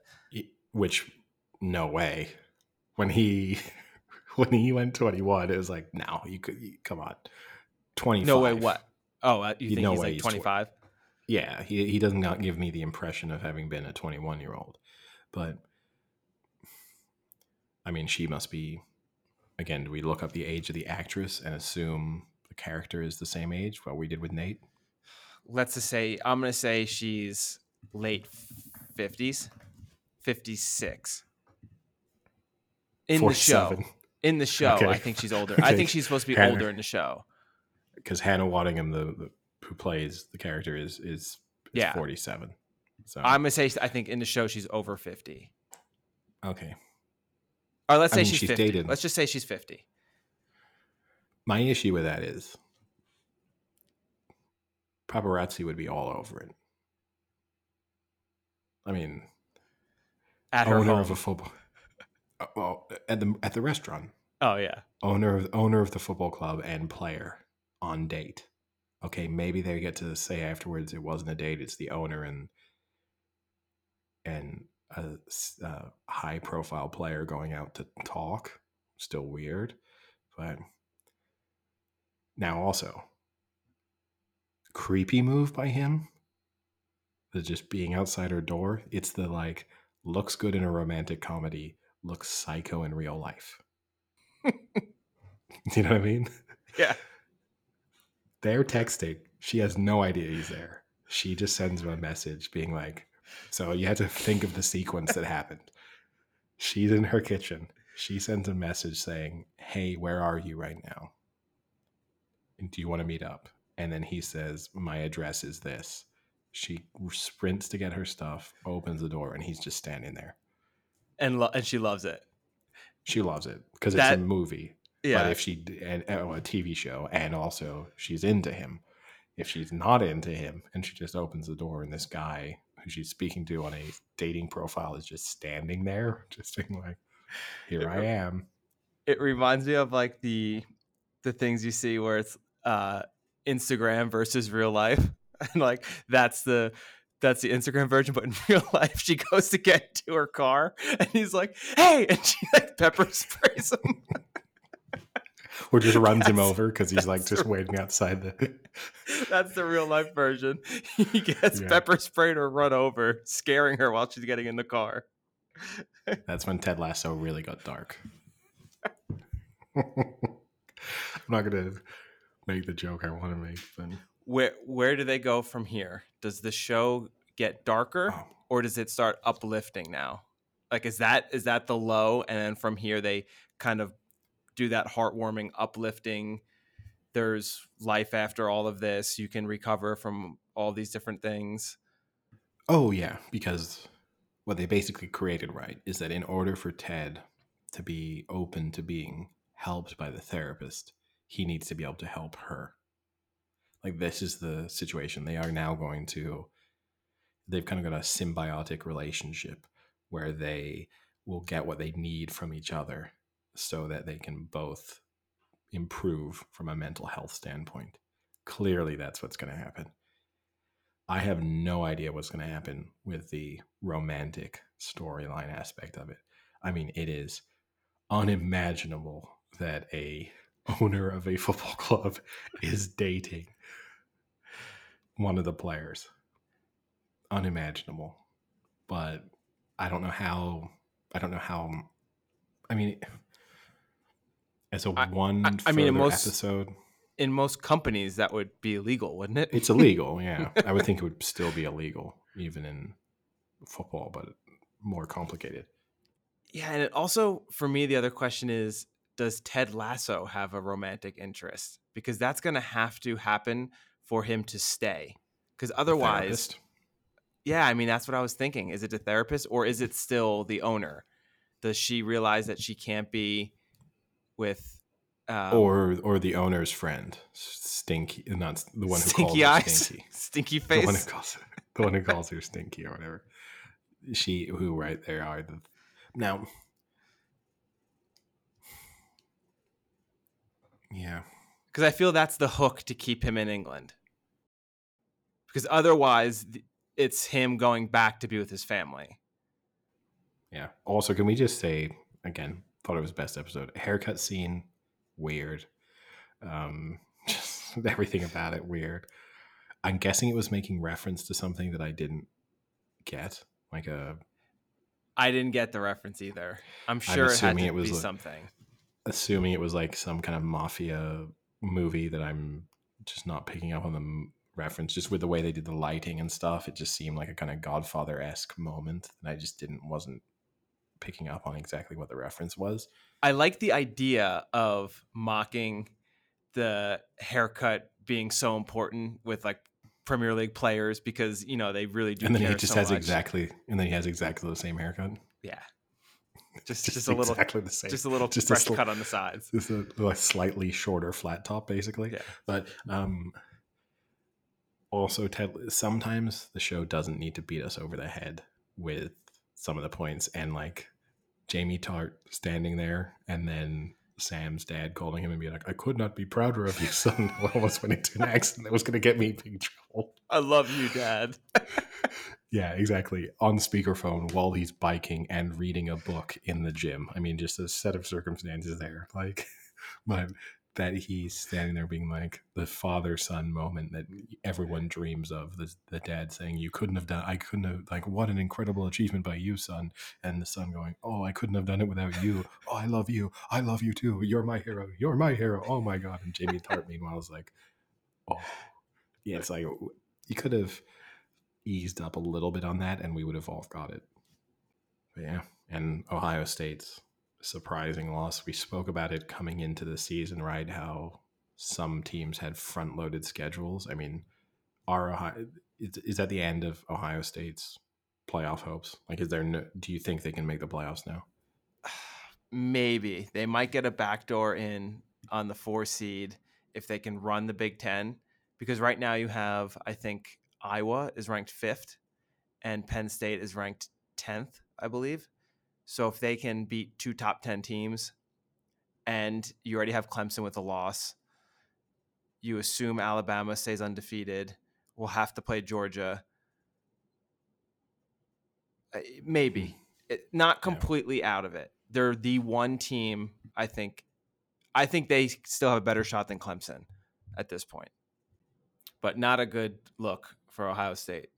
Which no way when he when he went 21 it was like no you could you, come on 25 No way what? Oh, uh, you think know he's like he's tw- 25? yeah he, he does not give me the impression of having been a 21 year old but i mean she must be again do we look up the age of the actress and assume the character is the same age what we did with nate Let's just say I'm going to say she's late 50s, 56. In the show. In the show, Okay. I think she's older. I think she's supposed to be Hannah. older in the show. because hannah waddingham the, the who plays the character is is, is Yeah. 47 so I'm gonna say I think in the show she's over fifty. okay Or let's I say mean, she's, she's 50. dated. Let's just say she's fifty. My issue with that is paparazzi would be all over it. I mean, At her owner home. of a football, uh, well, at the at the restaurant, oh yeah. owner of owner of the football club and player on date. Okay, maybe they get to say afterwards it wasn't a date; it's the owner and and a, uh, high profile player going out to talk. Still weird, but now also creepy move by him. The just being outside her door. It's the like looks good in a romantic comedy, looks psycho in real life. You know what I mean? Yeah. They're texting. She has no idea he's there. She just sends him a message being like, so you had to think of the sequence that happened. She's in her kitchen. She sends a message saying, Hey, where are you right now? Do you want to meet up? And then he says, My address is this. She sprints to get her stuff, opens the door, and he's just standing there. And lo- and she loves it. She loves it because it's That- a movie. Yeah. But if she and oh, a TV show, and also she's into him. If she's not into him, and she just opens the door, and this guy who she's speaking to on a dating profile is just standing there, just being like, "Here I am." it reminds me of like the the things you see where it's uh Instagram versus real life. And like that's the that's the Instagram version, but in real life, she goes to get to her car, and he's like, "Hey!" and she like pepper sprays him. Or just runs him over because he's like just waiting outside the. That's the real life version. He gets Yeah. pepper sprayed or run over, scaring her while she's getting in the car. That's when Ted Lasso really got dark. I'm not gonna make the joke I want to make, but Where where do they go from here? Does the show get darker Oh. or does it start uplifting now? Like is that is that the low and then from here they kind of do that heartwarming uplifting there's life after all of this. You can recover from all these different things. Oh yeah, because what they basically created right is that in order for Ted to be open to being helped by the therapist, he needs to be able to help her. Like this is the situation. They are now going to they've kind of got a symbiotic relationship where they will get what they need from each other so that they can both improve from a mental health standpoint. Clearly that's what's going to happen. I have no idea what's going to happen with the romantic storyline aspect of it. I mean, it is unimaginable that a owner of a football club is dating one of the players. Unimaginable. But I don't know how I don't know how I mean as a I- one I- I mean, in most- episode In most companies that would be illegal, wouldn't it? it's illegal, yeah. I would think it would still be illegal, even in football, but more complicated. Yeah, and it also for me the other question is does Ted Lasso have a romantic interest? Because that's going to have to happen for him to stay. Cuz otherwise, yeah, I mean that's what I was thinking. Is it a therapist or is it still the owner? Does she realize that she can't be with um, or or the owner's friend, Stinky, not the one who stinky calls her Stinky, stinky the one who calls her, the one who calls her Stinky or whatever. She who right there are the now. Yeah, Because I feel that's the hook to keep him in England. Because otherwise, it's him going back to be with his family. Yeah. Also, can we just say again? Thought it was best episode. Haircut scene, weird. Um, just everything about it weird. I'm guessing it was making reference to something that I didn't get, like a I didn't get the reference either. I'm sure it had to it was be like- something. assuming it was like some kind of mafia movie that I'm just not picking up on the reference. Just with the way they did the lighting and stuff, it just seemed like a kind of Godfather esque moment, and I just didn't wasn't picking up on exactly what the reference was. I like the idea of mocking the haircut being so important with like Premier League players because you know they really do. and then he just so has much. exactly, and then he has exactly the same haircut. yeah, just just, a little exactly the same. just a little just a fresh sl- cut on the sides. Just a, like slightly shorter flat top, basically. Yeah. But um, also, Ted, sometimes the show doesn't need to beat us over the head with some of the points, and like Jamie Tartt standing there, and then Sam's dad calling him and being like, "I could not be prouder of you, son." I almost went into an accent that was going to get me in big trouble. I love you, Dad. Yeah, exactly. On speakerphone while he's biking and reading a book in the gym. I mean, just a set of circumstances there. Like, but that he's standing there being like the father son moment that everyone dreams of. The, the dad saying, You couldn't have done, I couldn't have, like, what an incredible achievement by you, son. And the son going, Oh, I couldn't have done it without you. Oh, I love you. I love you too. You're my hero. You're my hero. Oh my God. And Jamie Tartt, meanwhile, is like, Oh, yeah, it's like, you could have eased up a little bit on that and we would have all got it. But yeah, and Ohio State's surprising loss. We spoke about it coming into the season, right? How some teams had front loaded schedules. I mean, are Ohio is, is that the end of Ohio State's playoff hopes? Like, is there no, do you think they can make the playoffs now? Maybe they might get a backdoor in on the four seed if they can run the Big Ten. Because right now you have, I think Iowa is ranked fifth, and Penn State is ranked tenth, I believe. So if they can beat two top ten teams, and you already have Clemson with a loss, you assume Alabama stays undefeated. We'll have to play Georgia. Uh, maybe It- not completely out of it. They're the one team I think. I think they still have a better shot than Clemson at this point, but not a good look for Ohio State.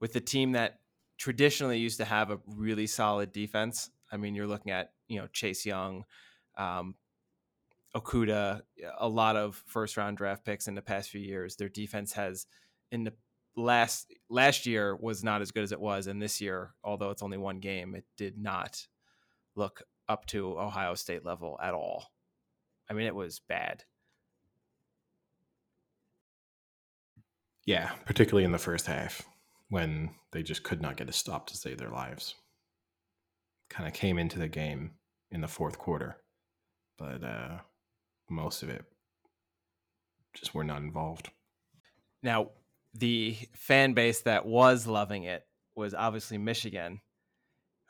With the team that traditionally used to have a really solid defense, I mean, you're looking at you know Chase Young, um, Okudah, a lot of first round draft picks in the past few years. Their defense has in the last last year was not as good as it was, and this year, although it's only one game, it did not look up to Ohio State level at all. I mean, it was bad. Yeah, particularly in the first half when they just could not get a stop to save their lives. Kind of came into the game in the fourth quarter, but uh, most of it just were not involved. Now, the fan base that was loving it was obviously Michigan,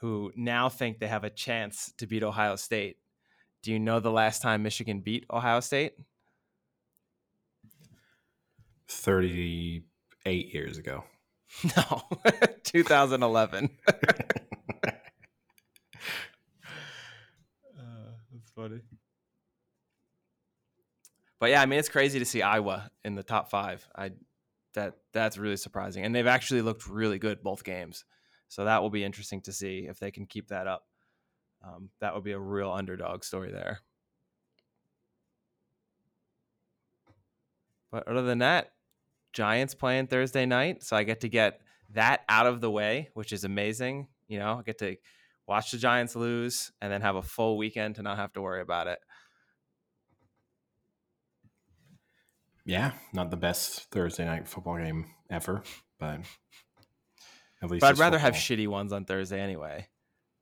who now think they have a chance to beat Ohio State. Do you know the last time Michigan beat Ohio State? 38 years ago. No, 2011. uh, that's funny. But yeah, I mean, it's crazy to see Iowa in the top five. I that that's really surprising, and they've actually looked really good both games. So that will be interesting to see if they can keep that up. Um, that would be a real underdog story there. But other than that, Giants playing Thursday night, so I get to get that out of the way, which is amazing. You know, I get to watch the Giants lose and then have a full weekend to not have to worry about it. Yeah, not the best Thursday night football game ever, but at least. But I'd rather football. have shitty ones on Thursday anyway,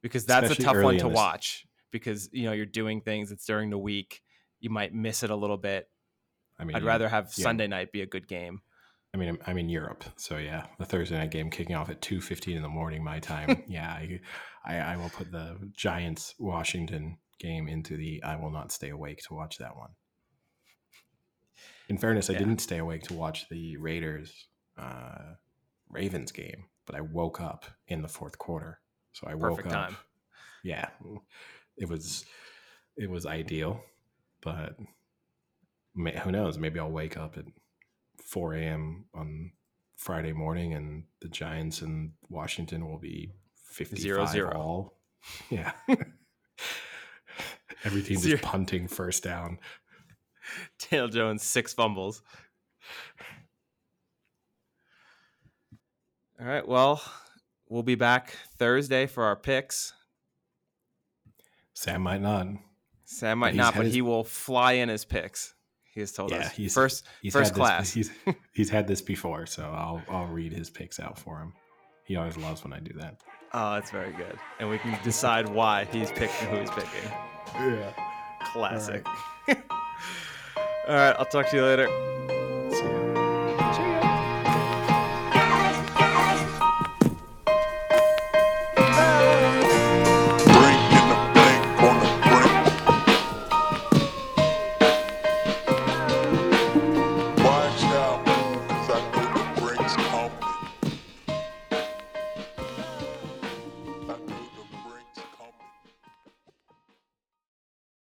because that's Especially a tough one to watch. Because you know you're doing things. It's during the week. You might miss it a little bit. I mean, I'd rather have yeah. Sunday night be a good game. I mean, I'm in Europe, so yeah, the Thursday night game kicking off at two fifteen in the morning my time. yeah, I, I, I will put the Giants Washington game into the I will not stay awake to watch that one. In fairness, I yeah. didn't stay awake to watch the Raiders uh, Ravens game, but I woke up in the fourth quarter. So I woke Perfect up. Yeah, it was it was ideal, but may, who knows? Maybe I'll wake up at 4 a.m. on Friday morning, and the Giants and Washington will be 55 zero, zero. all. Yeah. Every team is punting first down. Daniel Jones six fumbles. All right. Well, we'll be back Thursday for our picks. Sam might not. Sam might not, but his... he will fly in his picks. He has told yeah, us. He's first he's first class. This, he's he's had this before, so I'll I'll read his picks out for him. He always loves when I do that. Oh, that's very good. And we can decide why he's picking who he's picking. Yeah. Classic. All right. All right, I'll talk to you later.